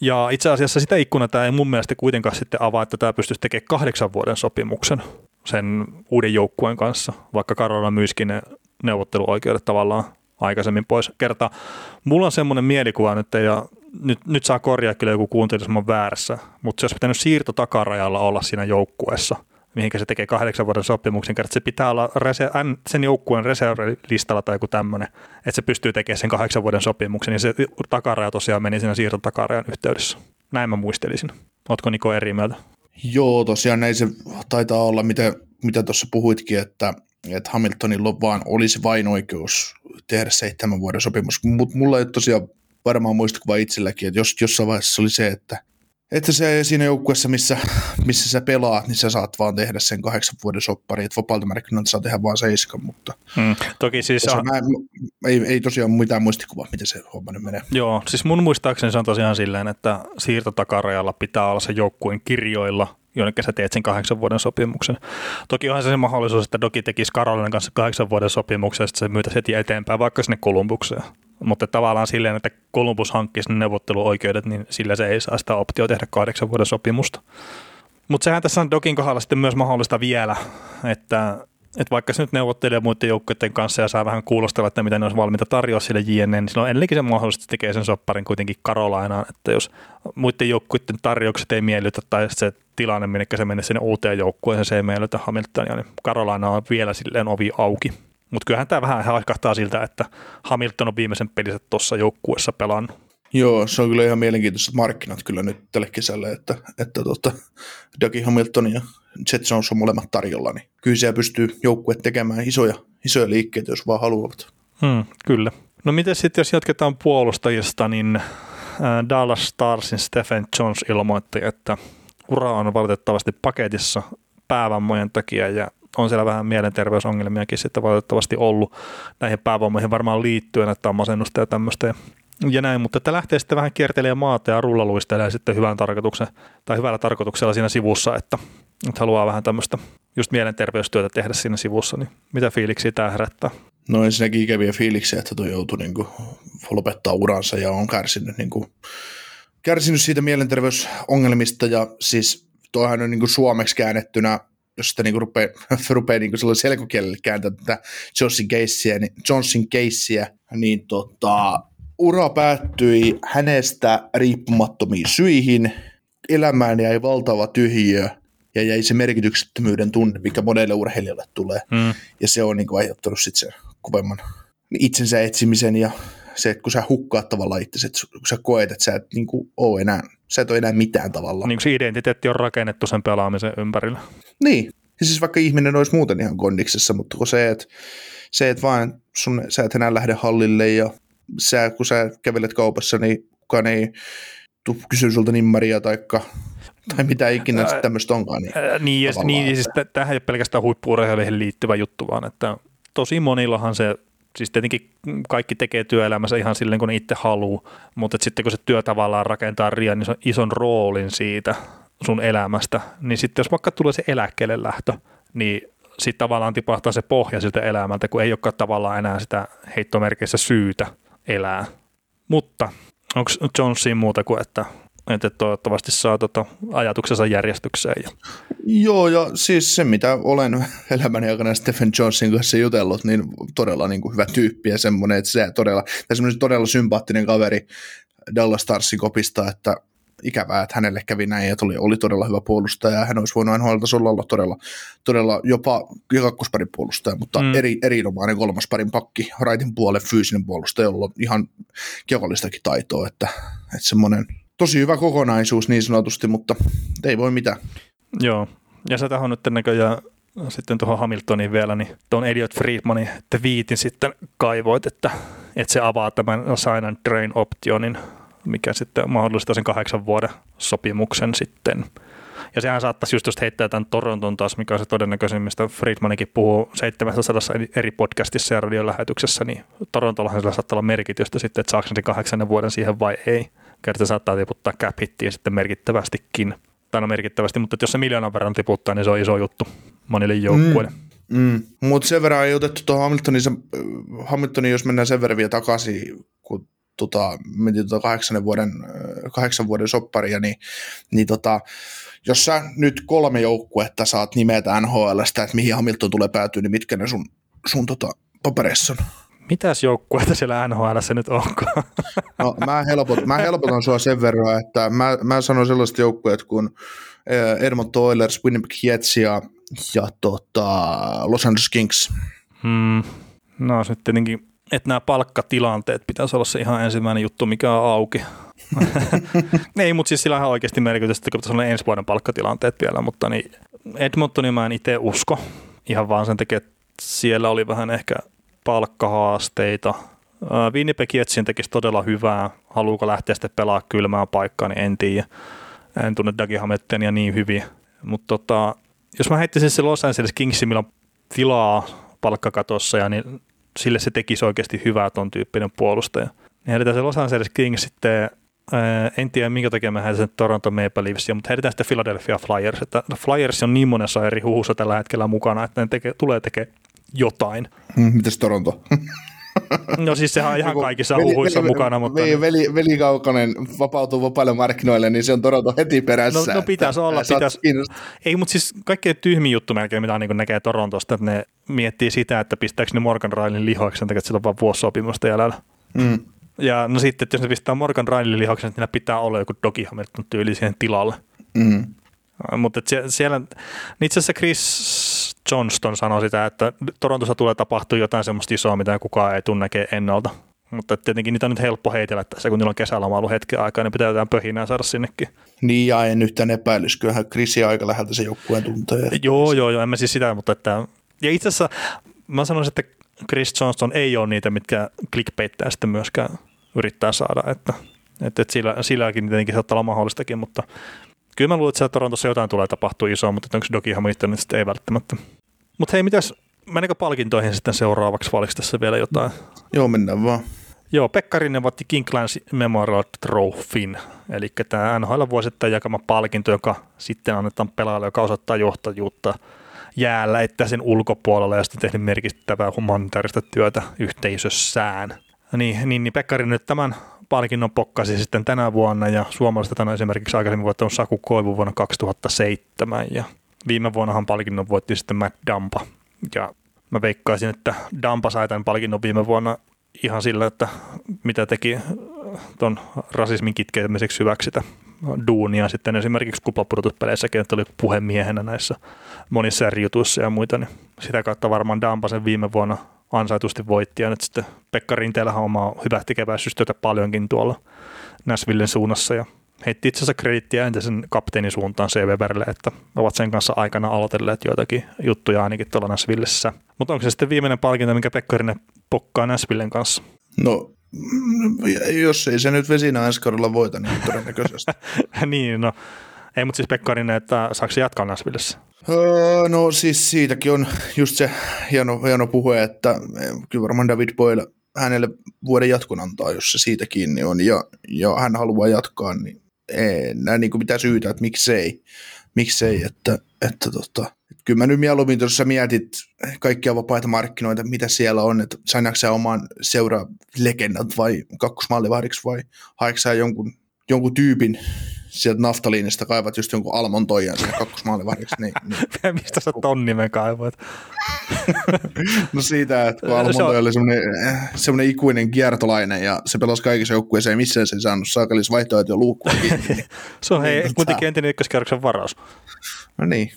Ja itse asiassa sitä ikkunaa tämä ei mun mielestä kuitenkaan sitten avaa, että tämä pystyisi tekemään kahdeksan vuoden sopimuksen sen uuden joukkueen kanssa, vaikka Karolina myiskin ne neuvotteluoikeudet tavallaan aikaisemmin pois. Kerta, mulla on semmoinen mielikuva nyt, ja nyt, nyt saa korjaa kyllä joku kuuntelija, jos mä oon väärässä, mutta se olisi pitänyt siirto takarajalla olla siinä joukkueessa, mihinkä se tekee kahdeksan vuoden sopimuksen, kerta se pitää olla rese- sen joukkueen reservilistalla tai joku tämmöinen, että se pystyy tekemään sen kahdeksan vuoden sopimuksen, niin se takaraja tosiaan meni siinä siirto takarajan yhteydessä. Näin mä muistelisin. Ootko Niko eri mieltä? Joo, tosiaan näin se taitaa olla, mitä, mitä tuossa puhuitkin, että, että Hamiltonilla on vaan, olisi vain oikeus tehdä seitsemän vuoden sopimus, mutta mulla ei tosiaan varmaan muistikuva itselläkin, että jos jossain vaiheessa oli se, että, että se siinä joukkueessa, missä, missä sä pelaat, niin sä saat vaan tehdä sen kahdeksan vuoden soppari, että vapaalta markkinoilta saa tehdä vaan seiskan, mutta Hmm. Toki siis se, mä, ei, ei tosiaan mitään muistikuvaa, miten se homma nyt menee. Joo, siis mun muistaakseni se on tosiaan silleen, että siirtotakarajalla pitää olla se joukkueen kirjoilla, jonnekin sä teet sen kahdeksan vuoden sopimuksen. Toki onhan se se mahdollisuus, että Doki tekisi Karolinen kanssa kahdeksan vuoden sopimuksen, ja sitten se myytäisi heti eteenpäin vaikka sinne Kolumbukseen. Mutta tavallaan silleen, että Kolumbus hankkisi ne neuvotteluoikeudet, niin sillä se ei saa sitä optio tehdä kahdeksan vuoden sopimusta. Mutta sehän tässä on Dokin kohdalla sitten myös mahdollista vielä, että että vaikka se nyt neuvottelee muiden joukkueiden kanssa ja saa vähän kuulostella, että mitä ne olisi valmiita tarjoa sille JNN, niin silloin edelleenkin se mahdollisesti tekee sen sopparin kuitenkin Karolainaan, että jos muiden joukkueiden tarjoukset ei miellytä tai se tilanne, minne se menee sinne uuteen joukkueeseen, se ei miellytä Hamiltonia, niin Karolaina on vielä silleen ovi auki. Mutta kyllähän tämä vähän haikahtaa siltä, että Hamilton on viimeisen pelissä tuossa joukkueessa pelannut. Joo, se on kyllä ihan mielenkiintoiset markkinat kyllä nyt tälle kesälle, että, että tota, Dougie Hamilton ja Jet Jones on molemmat tarjolla, niin kyllä siellä pystyy joukkue tekemään isoja, isoja liikkeitä, jos vaan haluavat. Hmm, kyllä. No miten sitten, jos jatketaan puolustajista, niin Dallas Starsin Stephen Jones ilmoitti, että ura on valitettavasti paketissa päävammojen takia ja on siellä vähän mielenterveysongelmiakin sitten valitettavasti ollut näihin päävammoihin varmaan liittyen, että on masennusta ja tämmöistä ja näin, mutta että lähtee sitten vähän kiertelemään maata ja rullaluistelee sitten hyvän tarkoituksen, tai hyvällä tarkoituksella siinä sivussa, että, että haluaa vähän tämmöistä just mielenterveystyötä tehdä siinä sivussa, niin mitä fiiliksiä tämä herättää? No ensinnäkin ikäviä fiiliksiä, että tuo joutui niin kuin, lopettaa uransa ja on kärsinyt, niin kuin, kärsinyt siitä mielenterveysongelmista. Ja siis toihan on niin kuin suomeksi käännettynä jos sitä niin rupeaa, rupeaa niin selkokielelle kääntämään tätä Johnson keissiä, niin, Johnson keissiä, niin tota, ura päättyi hänestä riippumattomiin syihin, elämään jäi valtava tyhjiö ja jäi se merkityksettömyyden tunne, mikä monelle urheilijalle tulee. Mm. Ja se on niin kuin aiheuttanut sitten sen kovemman itsensä etsimisen ja se, että kun sä hukkaat tavallaan itse, kun sä koet, että sä et niin kuin ole enää, sä et ole enää mitään tavallaan. Niin se identiteetti on rakennettu sen pelaamisen ympärillä. Niin, ja siis vaikka ihminen olisi muuten ihan kondiksessa, mutta kun se, että, se, että vaan sun, sä et enää lähde hallille ja sä, kun sä kävelet kaupassa, niin kukaan ei tuu kysyä sulta nimmaria taikka, tai mitä ikinä ää, tämmöistä onkaan. Niin, ää, niin, ja, niin, siis tämähän ei ole pelkästään huippuurheiluihin liittyvä juttu, vaan että tosi monillahan se siis tietenkin kaikki tekee työelämässä ihan silleen, kun itse haluaa, mutta sitten kun se työ tavallaan rakentaa riian niin ison roolin siitä sun elämästä, niin sitten jos vaikka tulee se eläkkeelle lähtö, niin sitten tavallaan tipahtaa se pohja siltä elämältä, kun ei olekaan tavallaan enää sitä heittomerkeissä syytä elää. Mutta onko Johnsiin muuta kuin, että, että toivottavasti saa tota ajatuksensa järjestykseen? Ja... Joo, ja siis se, mitä olen elämäni aikana Stephen Johnson kanssa jutellut, niin todella niin kuin hyvä tyyppi ja semmoinen, että se todella, todella sympaattinen kaveri Dallas Starsin kopista, että ikävää, että hänelle kävi näin ja tuli, oli todella hyvä puolustaja ja hän olisi voinut NHL-tasolla olla todella, todella jopa kakkosparin puolustaja, mutta mm. eri, erinomainen kolmasparin pakki, raitin puolen fyysinen puolustaja, jolla on ihan kehollistakin taitoa, että, että semmoinen tosi hyvä kokonaisuus niin sanotusti, mutta ei voi mitään. Joo, ja sä tähän nyt näköjään sitten tuohon Hamiltoniin vielä, niin tuon Elliot Friedmanin viitin sitten kaivoit, että, että se avaa tämän sign and train optionin mikä sitten mahdollistaa sen kahdeksan vuoden sopimuksen sitten. Ja sehän saattaisi just, jos heittää tämän Toronton taas, mikä on se todennäköisin, mistä Friedmanikin puhuu 700 eri podcastissa ja radiolähetyksessä, niin Torontollahan sillä saattaa olla merkitystä sitten, että saako se kahdeksan vuoden siihen vai ei. Kerta saattaa tiputtaa cap hittiä sitten merkittävästikin. Tai no merkittävästi, mutta jos se miljoonan verran tiputtaa, niin se on iso juttu monille joukkueille. Mm. Mm. Mutta sen verran ei otettu tuohon Hamiltonin, Hamiltonin, jos mennään sen verran vielä takaisin, kun tota, meni tota kahdeksan vuoden, kahdeksan vuoden sopparia, niin, niin tota, jos sä nyt kolme joukkuetta saat nimetä NHLstä, että mihin Hamilton tulee päätyä, niin mitkä ne sun, sun tota, papereissa on? Mitäs joukkueita siellä NHL nyt onkaan? No, mä, helpot, mä helpotan sua sen verran, että mä, mä sanon sellaiset joukkueet kuin Edmonton Oilers, Winnipeg Jets ja, ja tota, Los Angeles Kings. Hmm. No sitten tietenkin että nämä palkkatilanteet pitäisi olla se ihan ensimmäinen juttu, mikä on auki. Ei, mutta siis sillä on oikeasti merkitystä, että pitäisi olla ensi vuoden palkkatilanteet vielä, mutta niin Edmontonin mä en itse usko. Ihan vaan sen takia, että siellä oli vähän ehkä palkkahaasteita. Winnipeg Jetsin tekisi todella hyvää. Haluuko lähteä sitten pelaa kylmää paikkaa, niin en tiedä. En tunne Dougie Hamiltonia niin hyvin. Mutta tota, jos mä heittäisin se Los Angeles Kingsi, millä on tilaa palkkakatossa ja niin sille se tekisi oikeasti hyvää ton tyyppinen puolustaja. Niin heitetään se Los Angeles Kings sitten en tiedä minkä takia me heitetään Toronto Maple Leafsia, mutta heitetään sitten Philadelphia Flyers. Että Flyers on niin monessa eri huhussa tällä hetkellä mukana, että ne teke, tulee tekemään jotain. Mm, mitäs Toronto? No siis sehän on ihan kaikissa veli, huhuissa veli, mukana. Mutta veli, veli, veli Kaukonen vapautuu vapaille markkinoille, niin se on Toronto heti perässä. No, no pitäisi olla. Pitäisi. Ei, mutta siis kaikkein tyhmin juttu melkein, mitä niin näkee Torontosta, että ne miettii sitä, että pistääkö ne Morgan Railin lihoiksi sen takia, että sillä on vaan vuosisopimusta jäljellä. Mm. Ja no sitten, että jos ne pistää Morgan Railin lihoiksi, niin niillä pitää olla joku Dogi Hamilton tyyli siihen tilalle. Mm. Mutta siellä, itse asiassa Chris Johnston sanoi sitä, että Torontossa tulee tapahtua jotain semmoista isoa, mitä kukaan ei tunne ennalta. mutta tietenkin niitä on nyt helppo heitellä tässä, kun niillä on kesäloma ollut hetken aikaa, niin pitää jotain pöhinää saada sinnekin. Niin, ja en yhtään epäilys, kyllähän Chrisi aika läheltä se joukkueen tuntee. Joo, joo, joo, en mä siis sitä, mutta että, ja itse asiassa mä sanoisin, että Chris Johnston ei ole niitä, mitkä clickbaittää sitten myöskään yrittää saada, että, että, että sillä, silläkin tietenkin saattaa olla mahdollistakin, mutta kyllä mä luulen, että siellä Torontossa jotain tulee tapahtua isoa, mutta onko Doki ihan niin sitten ei välttämättä. Mutta hei, mitäs, menikö palkintoihin sitten seuraavaksi, vai tässä vielä jotain? Joo, mennään vaan. Joo, Pekkarinen voitti Kinklands Memorial Trophyn, eli tämä NHL vuosittain jakama palkinto, joka sitten annetaan pelaajalle, joka osoittaa johtajuutta jäällä, että sen ulkopuolella ja sitten tehnyt merkittävää humanitaarista työtä yhteisössään. Niin, niin, niin Pekkarinen nyt tämän palkinnon pokkasi sitten tänä vuonna ja suomalaiset on esimerkiksi aikaisemmin voittanut Saku Koivu vuonna 2007 ja viime vuonnahan palkinnon voitti sitten Matt Dampa. Ja mä veikkaisin, että Dampa sai tämän palkinnon viime vuonna ihan sillä, että mitä teki tuon rasismin kitkeytymiseksi hyväksi sitä duunia sitten esimerkiksi kuplapudotuspeleissäkin, että oli puhemiehenä näissä monissa eri jutuissa ja muita, niin sitä kautta varmaan Dampa sen viime vuonna ansaitusti voitti ja nyt sitten Pekka Rinteellähän omaa hyvää tekeväisyystyötä paljonkin tuolla Näsvillen suunnassa ja heitti itse asiassa krediittiä entisen kapteenin suuntaan CV Värille, että ovat sen kanssa aikana aloitelleet joitakin juttuja ainakin tuolla Näsvillessä. Mutta onko se sitten viimeinen palkinto, minkä Pekkarinen pokkaa Näsvillen kanssa? No, jos ei se nyt vesinä ensi kaudella voita, niin todennäköisesti. niin, no. Ei, mutta siis Pekkarinen, että saako se jatkaa Näsvillessä? Öö, no siis siitäkin on just se hieno, hieno puhe, että kyllä varmaan David Boyle hänelle vuoden jatkon antaa, jos se siitä kiinni on, ja, ja hän haluaa jatkaa, niin en näe niin mitään syytä, että miksei, miksei että, että tota, että kyllä mä nyt mieluummin, jos sä mietit kaikkia vapaita markkinoita, mitä siellä on, että sainaanko sä oman seura legendat vai kakkosmallivahdiksi vai haeeko sä jonkun, jonkun tyypin, sieltä naftaliinista kaivat just jonkun Almon Toijan sinne kakkosmaalivahdiksi. Niin, niin. Mistä sä ton nimen kaivoit? no siitä, että kun Almon Toija oli semmoinen, semmoinen ikuinen kiertolainen ja se pelasi kaikissa joukkueissa ja missään se ei saanut saakalissa vaihtoehtoja luukkua. Niin, se on hei, kuitenkin entinen ykköskierroksen varaus. No niin,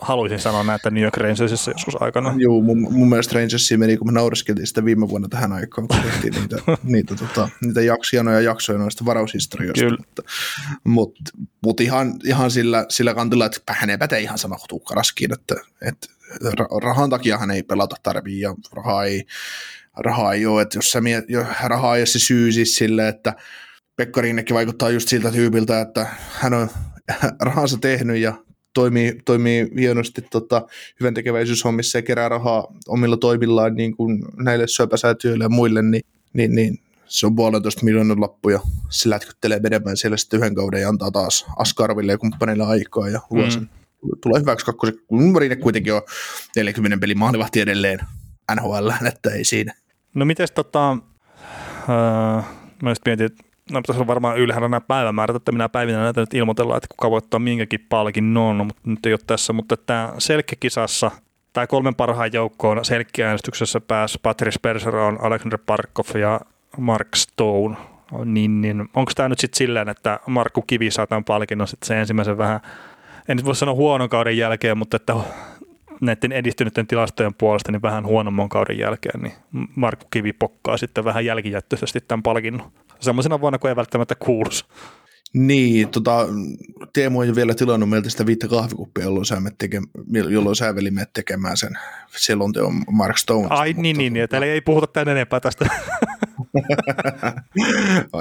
haluaisin sanoa näitä New York Rangersissa joskus aikana. Joo, mun, mun mielestä Rangersia meni, kun me naureskeltiin sitä viime vuonna tähän aikaan, kun tehtiin niitä, niitä, tota, niitä jaks, hienoja jaksoja noista varaushistorioista. Kyllä. Mutta, mutta, mutta ihan, ihan sillä, sillä kantilla, että hän ei päte ihan sama kuin Tuukkaraskin, että, että rahan takia hän ei pelata tarvii ja rahaa ei, rahaa ei ole, että jos sä miet, rahaa ei ole se syy siis sille, että Pekka Rinnekin vaikuttaa just siltä tyypiltä, että hän on rahansa tehnyt ja toimii, toimii hienosti tota, hyvän tekeväisyyshommissa ja kerää rahaa omilla toimillaan niin kuin näille syöpäsäätiöille ja muille, niin, niin, niin se on puolentoista miljoonan lappuja. Se lätkyttelee vedemään siellä sitten yhden kauden ja antaa taas Askarville ja kumppaneille aikaa ja luo sen. Mm. Tulee hyväksi kakkosen. Rinne kuitenkin on 40 pelin maalivahti edelleen NHL, että ei siinä. No miten tota, äh, mä just mietin, että no pitäisi olla varmaan ylhäällä nämä päivämäärät, että minä päivinä näitä nyt ilmoitellaan, että kuka voittaa minkäkin palkinnon, mutta nyt ei ole tässä, mutta tämä Selkki-kisassa tai kolmen parhaan joukkoon Selkki-äänestyksessä pääsi Patrice Bergeron, Alexander Parkov ja Mark Stone, niin, niin. Onko tämä nyt sitten silleen, että Markku Kivi saa tämän palkinnon sitten se ensimmäisen vähän, en nyt voi sanoa huonon kauden jälkeen, mutta että näiden edistyneiden tilastojen puolesta niin vähän huonomman kauden jälkeen, niin Markku Kivi pokkaa sitten vähän jälkijättöisesti tämän palkinnon semmoisena vuonna, kun ei välttämättä kuuluisi. Niin, tota, Teemu on jo vielä tilannut meiltä sitä viittä kahvikuppia, jolloin sä, teke, jolloin sä veli tekemään sen selonteon Mark Stone. Ai mutta, niin, niin, niin että ei puhuta tämän enempää tästä.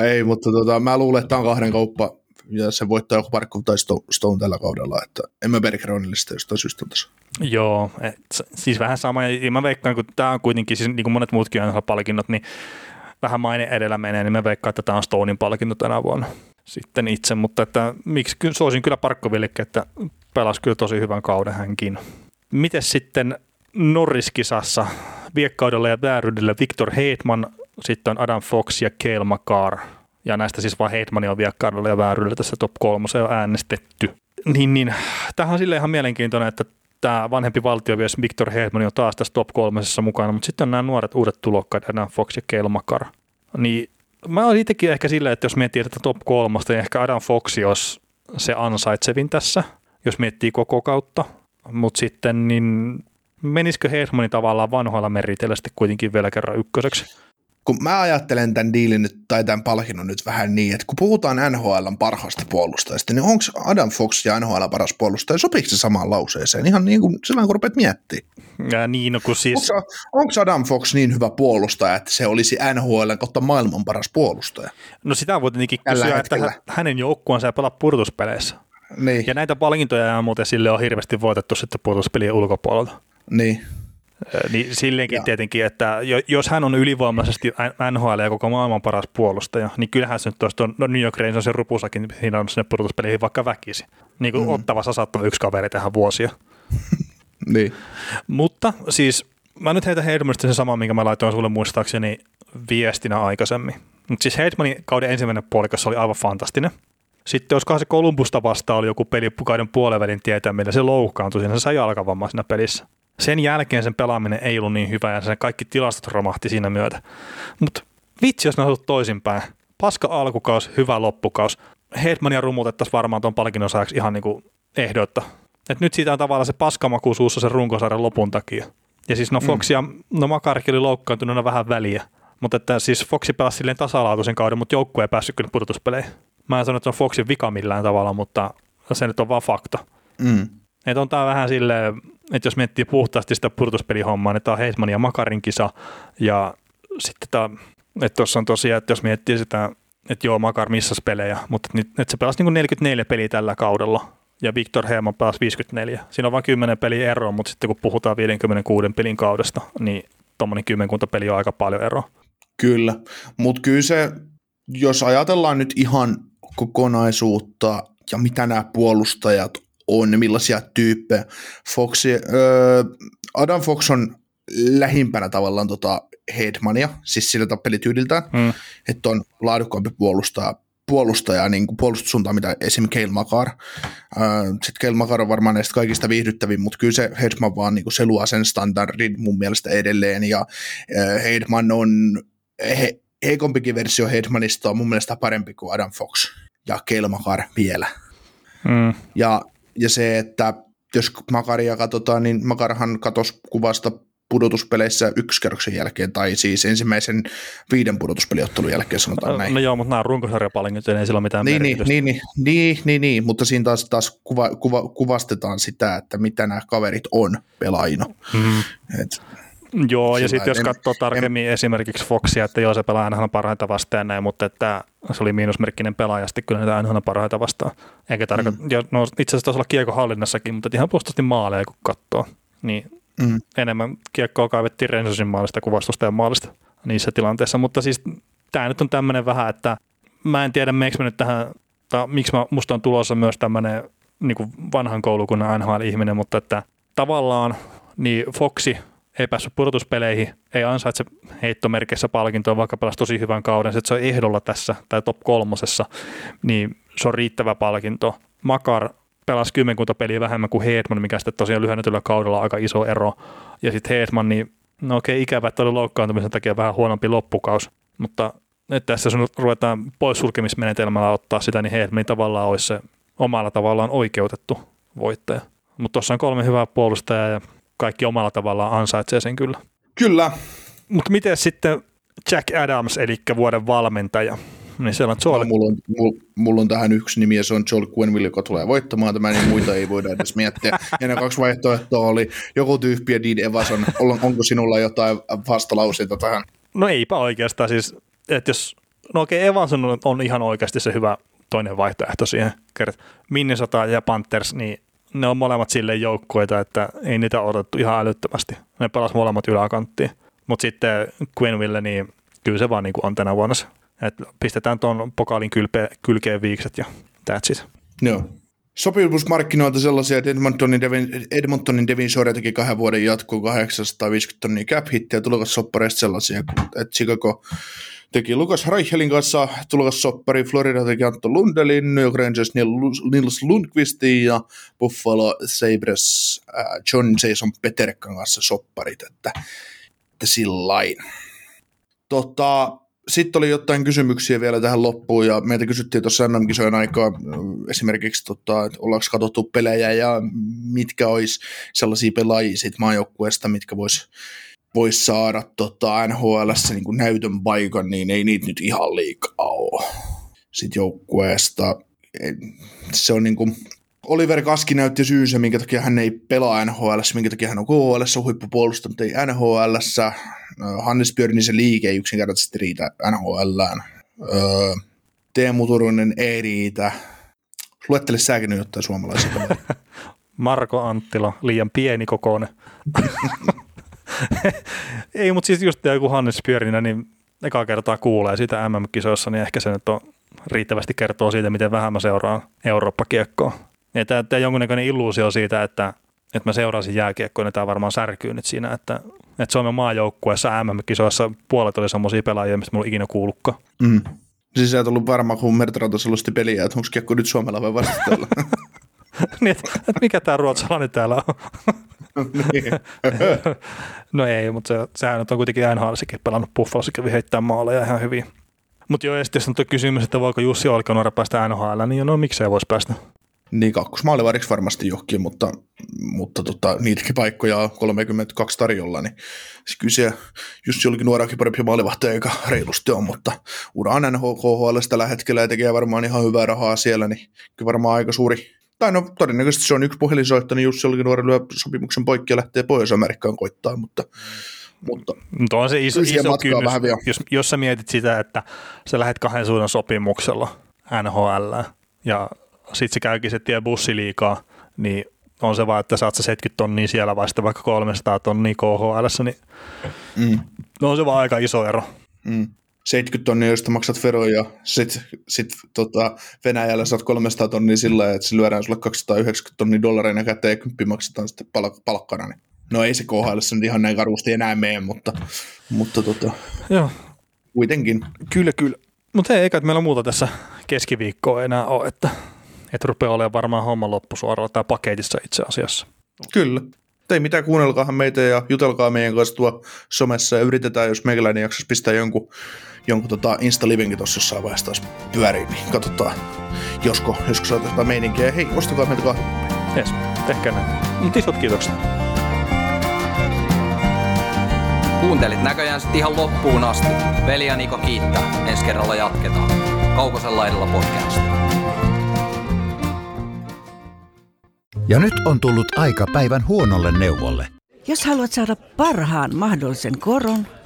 ei, mutta tota, mä luulen, että tämä on kahden kauppa ja se voittaa joku Parkko tai Stone tällä kaudella, että en mä Bergeronille sitä jostain syystä tässä. Joo, et, siis vähän sama, ja mä veikkaan, kun tämä on kuitenkin, siis niin kuin monet muutkin palkinnot, niin vähän maine edellä menee, niin mä veikkaan, että tämä on Stonein palkinto tänä vuonna sitten itse, mutta että miksi suosin kyllä Parkkovillekin, että pelasi kyllä tosi hyvän kauden hänkin. Miten sitten Norriskisassa viekkaudella ja vääryydellä Victor Heitman, sitten on Adam Fox ja Kale McCarr. Ja näistä siis vain Heitman on viekkaudella ja vääryydellä tässä top kolmosen on äänestetty. Niin, niin. Tämähän on silleen ihan mielenkiintoinen, että tämä vanhempi valtiomies Victor Hedman on taas tässä top kolmesessa mukana, mutta sitten on nämä nuoret uudet tulokkaat, Adam Fox ja Kale Makar. Niin mä olen itsekin ehkä silleen, että jos miettii tätä top kolmasta, niin ehkä Adam Fox olisi se ansaitsevin tässä, jos miettii koko kautta. Mutta sitten niin menisikö Hedmanin tavallaan vanhoilla meritellä sitten kuitenkin vielä kerran ykköseksi? Kun mä ajattelen tämän diilin nyt, tai tämän palkinnon nyt vähän niin, että kun puhutaan NHLn parhaasta puolustajasta, niin onko Adam Fox ja NHL paras puolustaja, sopiiko se samaan lauseeseen? Ihan niin kuin silloin, kun rupeat miettimään. Ja niin, no kun siis... Onko, Adam Fox niin hyvä puolustaja, että se olisi NHLn kautta maailman paras puolustaja? No sitä voi tietenkin kysyä, että hänen joukkueensa ei pelaa purtuspeleissä. Niin. Ja näitä palkintoja muuten sille on hirveästi voitettu sitten purtuspelien ulkopuolelta. Niin. Niin silleenkin ja. tietenkin, että jos hän on ylivoimaisesti NHL ja koko maailman paras puolustaja, niin kyllähän se nyt tuon no New York Rangersin rupusakin siinä on sinne pudotuspeleihin vaikka väkisi. Niin kuin mm. ottavassa saattaa yksi kaveri tehdä vuosia. niin. Mutta siis mä nyt heitän Heidmanista sen saman, minkä mä laitoin sulle muistaakseni viestinä aikaisemmin. Mutta siis Heidmanin kauden ensimmäinen puolikas oli aivan fantastinen. Sitten jos se Kolumbusta vastaan oli joku peli kauden puolivälin tietää, millä se loukkaantui, siinä se sai jalkavammaa siinä pelissä. Sen jälkeen sen pelaaminen ei ollut niin hyvä ja sen kaikki tilastot romahti siinä myötä. Mutta vitsi, jos ne olisi toisinpäin. Paska alkukaus, hyvä loppukaus. Hedmania rummutettaisiin varmaan tuon palkinnon saaksi ihan niin kuin ehdotta. Et nyt siitä on tavallaan se paskamaku suussa sen runkosarjan lopun takia. Ja siis no mm. Fox ja mm. no Makarki oli loukkaantunut vähän väliä. Mutta että siis Foxi pelasi silleen tasalaatuisen kauden, mutta joukkue ei päässyt kyllä pudotuspeleihin. Mä en sano, että se on Foxin vika millään tavalla, mutta se nyt on vaan fakta. Mm. Että on tää vähän silleen, että jos miettii puhtaasti sitä purtuspelihommaa, niin tämä on Heisman ja Makarin kisa, ja sitten tämä, että tuossa on tosiaan, että jos miettii sitä, että joo, Makar missasi pelejä, mutta nyt, että se pelasi niin 44 peliä tällä kaudella, ja Viktor Helman pelasi 54. Siinä on vain 10 peliä eroa, mutta sitten kun puhutaan 56 pelin kaudesta, niin tuommoinen kymmenkunta peli on aika paljon eroa. Kyllä, mutta kyllä se, jos ajatellaan nyt ihan kokonaisuutta ja mitä nämä puolustajat on, millaisia tyyppejä. Foxi, öö, Adam Fox on lähimpänä tavallaan tota Headmania, siis sillä pelityyliltä, mm. että on laadukkaampi puolustaja, puolustaja niin kuin puolustussuuntaan, mitä esim. Keil Makar. Sitten Keil Makar on varmaan näistä kaikista viihdyttävin, mutta kyllä se Headman vaan niin kuin se luo sen standardin mun mielestä edelleen, ja Headman on he, heikompikin versio Headmanista on mun mielestä parempi kuin Adam Fox ja Keil Makar vielä. Mm. Ja ja se, että jos Makaria katsotaan, niin Makarhan katosi kuvasta pudotuspeleissä kerroksen jälkeen, tai siis ensimmäisen viiden pudotuspeliottelun jälkeen sanotaan no, näin. No joo, mutta nämä runkosarjapalkinnot ei sillä mitään niin, merkitystä. Niin, niin, niin, niin, niin, mutta siinä taas, taas kuva, kuva, kuvastetaan sitä, että mitä nämä kaverit on pelaajina. Mm. Et, Joo, ja sitten jos katsoo tarkemmin en, esimerkiksi Foxia, että joo se pelaa aina parhaita vastaan näin, mutta että se oli miinusmerkkinen pelaaja sitten kyllä niitä aina parhaita vastaan. Eikä tarko- mm. ja, no, itse asiassa olla kiekko hallinnassakin, mutta ihan puhtaasti maaleja kun katsoo, niin mm. enemmän kiekkoa kaivettiin Rensosin maalista kuin vastustajan maalista niissä tilanteissa, mutta siis tämä nyt on tämmöinen vähän, että mä en tiedä, miksi mä nyt tähän, tai miksi mä, musta on tulossa myös tämmöinen niin vanhan koulukunnan NHL-ihminen, mutta että tavallaan niin Foxi ei päässyt pudotuspeleihin, ei ansaitse heittomerkeissä palkintoa, vaikka pelasi tosi hyvän kauden, että se on ehdolla tässä tai top kolmosessa, niin se on riittävä palkinto. Makar pelasi kymmenkunta peliä vähemmän kuin Hedman, mikä sitten tosiaan lyhennetyllä kaudella aika iso ero. Ja sitten Hedman, niin no okei, ikävä, että oli loukkaantumisen takia vähän huonompi loppukaus, mutta että tässä jos ruvetaan poissulkemismenetelmällä ottaa sitä, niin Hedman tavallaan olisi se omalla tavallaan oikeutettu voittaja. Mutta tuossa on kolme hyvää puolustajaa ja kaikki omalla tavallaan ansaitsee sen kyllä. Kyllä. Mutta miten sitten Jack Adams, eli vuoden valmentaja? Niin siellä on Joel. No, mulla, on, mulla, mulla, on tähän yksi nimi ja se on Joel Quenville, joka tulee voittamaan tämän, niin muita ei voida edes miettiä. Ja ne kaksi vaihtoehtoa oli joko tyyppi ja Dean Evason. Onko sinulla jotain vastalauseita tähän? No eipä oikeastaan siis, että jos, no okei, Evanson on, on ihan oikeasti se hyvä toinen vaihtoehto siihen. Minnesota ja Panthers, niin ne on molemmat sille joukkueita, että ei niitä odotettu ihan älyttömästi. Ne pelas molemmat yläkanttiin. Mutta sitten Quenville, niin kyllä se vaan niin on tänä vuonna. Et pistetään tuon pokaalin kylpe, kylkeen viikset ja that's it. Joo. Sopimusmarkkinoilta sellaisia, että Edmontonin Devin, Edmontonin Devin Shore teki kahden vuoden jatkoon 850 tonnia cap hittiä, tulokas soppareista sellaisia, että Chicago teki Lukas Reichelin kanssa soppari, Florida teki Antto Lundelin, New York Rangers Nils Lundqvistin ja Buffalo Sabres äh, John Jason Peterkan kanssa sopparit, että, että sillain. Tota, sitten oli jotain kysymyksiä vielä tähän loppuun, ja meitä kysyttiin tuossa NM-kisojen aikaa esimerkiksi, tota, että ollaanko katsottu pelejä, ja mitkä olisi sellaisia pelaajia siitä maajoukkueesta, mitkä vois voisi saada tota, NHL niin näytön paikan, niin ei niitä nyt ihan liikaa ole. Sitten joukkueesta se on niin kuin, Oliver Kaski näytti syynsä, minkä takia hän ei pelaa NHL, minkä takia hän on KHL, huippupuolusta, mutta ei NHL. Hannes Björnisen liike ei yksinkertaisesti riitä NHL. Öö, Teemu Turunen ei riitä. Luettele säkin nyt jotain suomalaisia. Marko Anttila, liian pieni kokoinen. ei, mutta siis just joku Hannes Björninen, niin eka kertaa kuulee sitä MM-kisoissa, niin ehkä se nyt on riittävästi kertoo siitä, miten vähän mä seuraan Eurooppa-kiekkoa. Ja tämä, tämä jonkunnäköinen illuusio siitä, että, että mä seurasin jääkiekkoa, niin tämä varmaan särkyy nyt siinä, että, että Suomen maajoukkueessa MM-kisoissa puolet oli semmoisia pelaajia, mistä mulla ikinä kuullutkaan. Mm. Siis sä et ollut varma, kun selosti peliä, että onko kiekko nyt Suomella vai vastustella. niin, että, että mikä tämä ruotsalainen täällä on. Niin. no ei, mutta se, sehän on kuitenkin NHLsikin pelannut Buffalossa, kävi heittää maaleja ihan hyvin. Mutta joo, ja sitten on kysymys, että voiko Jussi Olkanuora päästä NHL, niin no miksei voisi päästä. Niin, kakkosmaalivariksi varmasti johonkin, mutta, mutta tota, niitäkin paikkoja on 32 tarjolla, niin kyllä se just jollakin nuorakin parempi maalivahtaja eikä reilusti on, mutta uran NHL tällä hetkellä ja tekee varmaan ihan hyvää rahaa siellä, niin kyllä varmaan aika suuri, tai no todennäköisesti se on yksi puhelinsoitto, niin just jollakin nuorella sopimuksen poikki ja lähtee Pohjois-Amerikkaan koittaa, mutta mutta, mutta on se iso, iso kynnys, vähän vielä. jos, jos sä mietit sitä, että sä lähdet kahden suunnan sopimuksella NHL ja sitten se käykin se tie bussiliikaa, niin on se vaan, että saat sä 70 tonnia siellä vasta vaikka 300 tonnia KHL, niin mm. no on se vaan aika iso ero. Mm. 70 tonnia, josta maksat veroja, sitten sit, tota, Venäjällä saat 300 tonnia sillä että se lyödään sulle 290 tonnia dollareina käteen ja kymppi maksetaan sitten pal- palkkana. Niin. No ei se KHL nyt ihan näin karusti enää mene, mutta, mutta tota, Joo. kuitenkin. Kyllä, kyllä. Mutta ei, eikä meillä muuta tässä keskiviikkoa enää ole, että, että rupeaa olemaan varmaan homma loppusuoralla tai paketissa itse asiassa. Kyllä. Ei mitään, kuunnelkaahan meitä ja jutelkaa meidän kanssa tuo somessa ja yritetään, jos meikäläinen jaksaisi pistää jonkun, jonkun tota Insta-livenkin tuossa jossain vaiheessa taas pyöriin, niin katsotaan, josko, josko saataisiin meininkiä. Hei, ostakaa meitä kahvia. Jes, tehkää näin. Mutta isot kiitokset. Kuuntelit näköjään sitten ihan loppuun asti. Veli ja Niko kiittää. Ensi kerralla jatketaan. Kaukosella edellä podcast. Ja nyt on tullut aika päivän huonolle neuvolle. Jos haluat saada parhaan mahdollisen koron,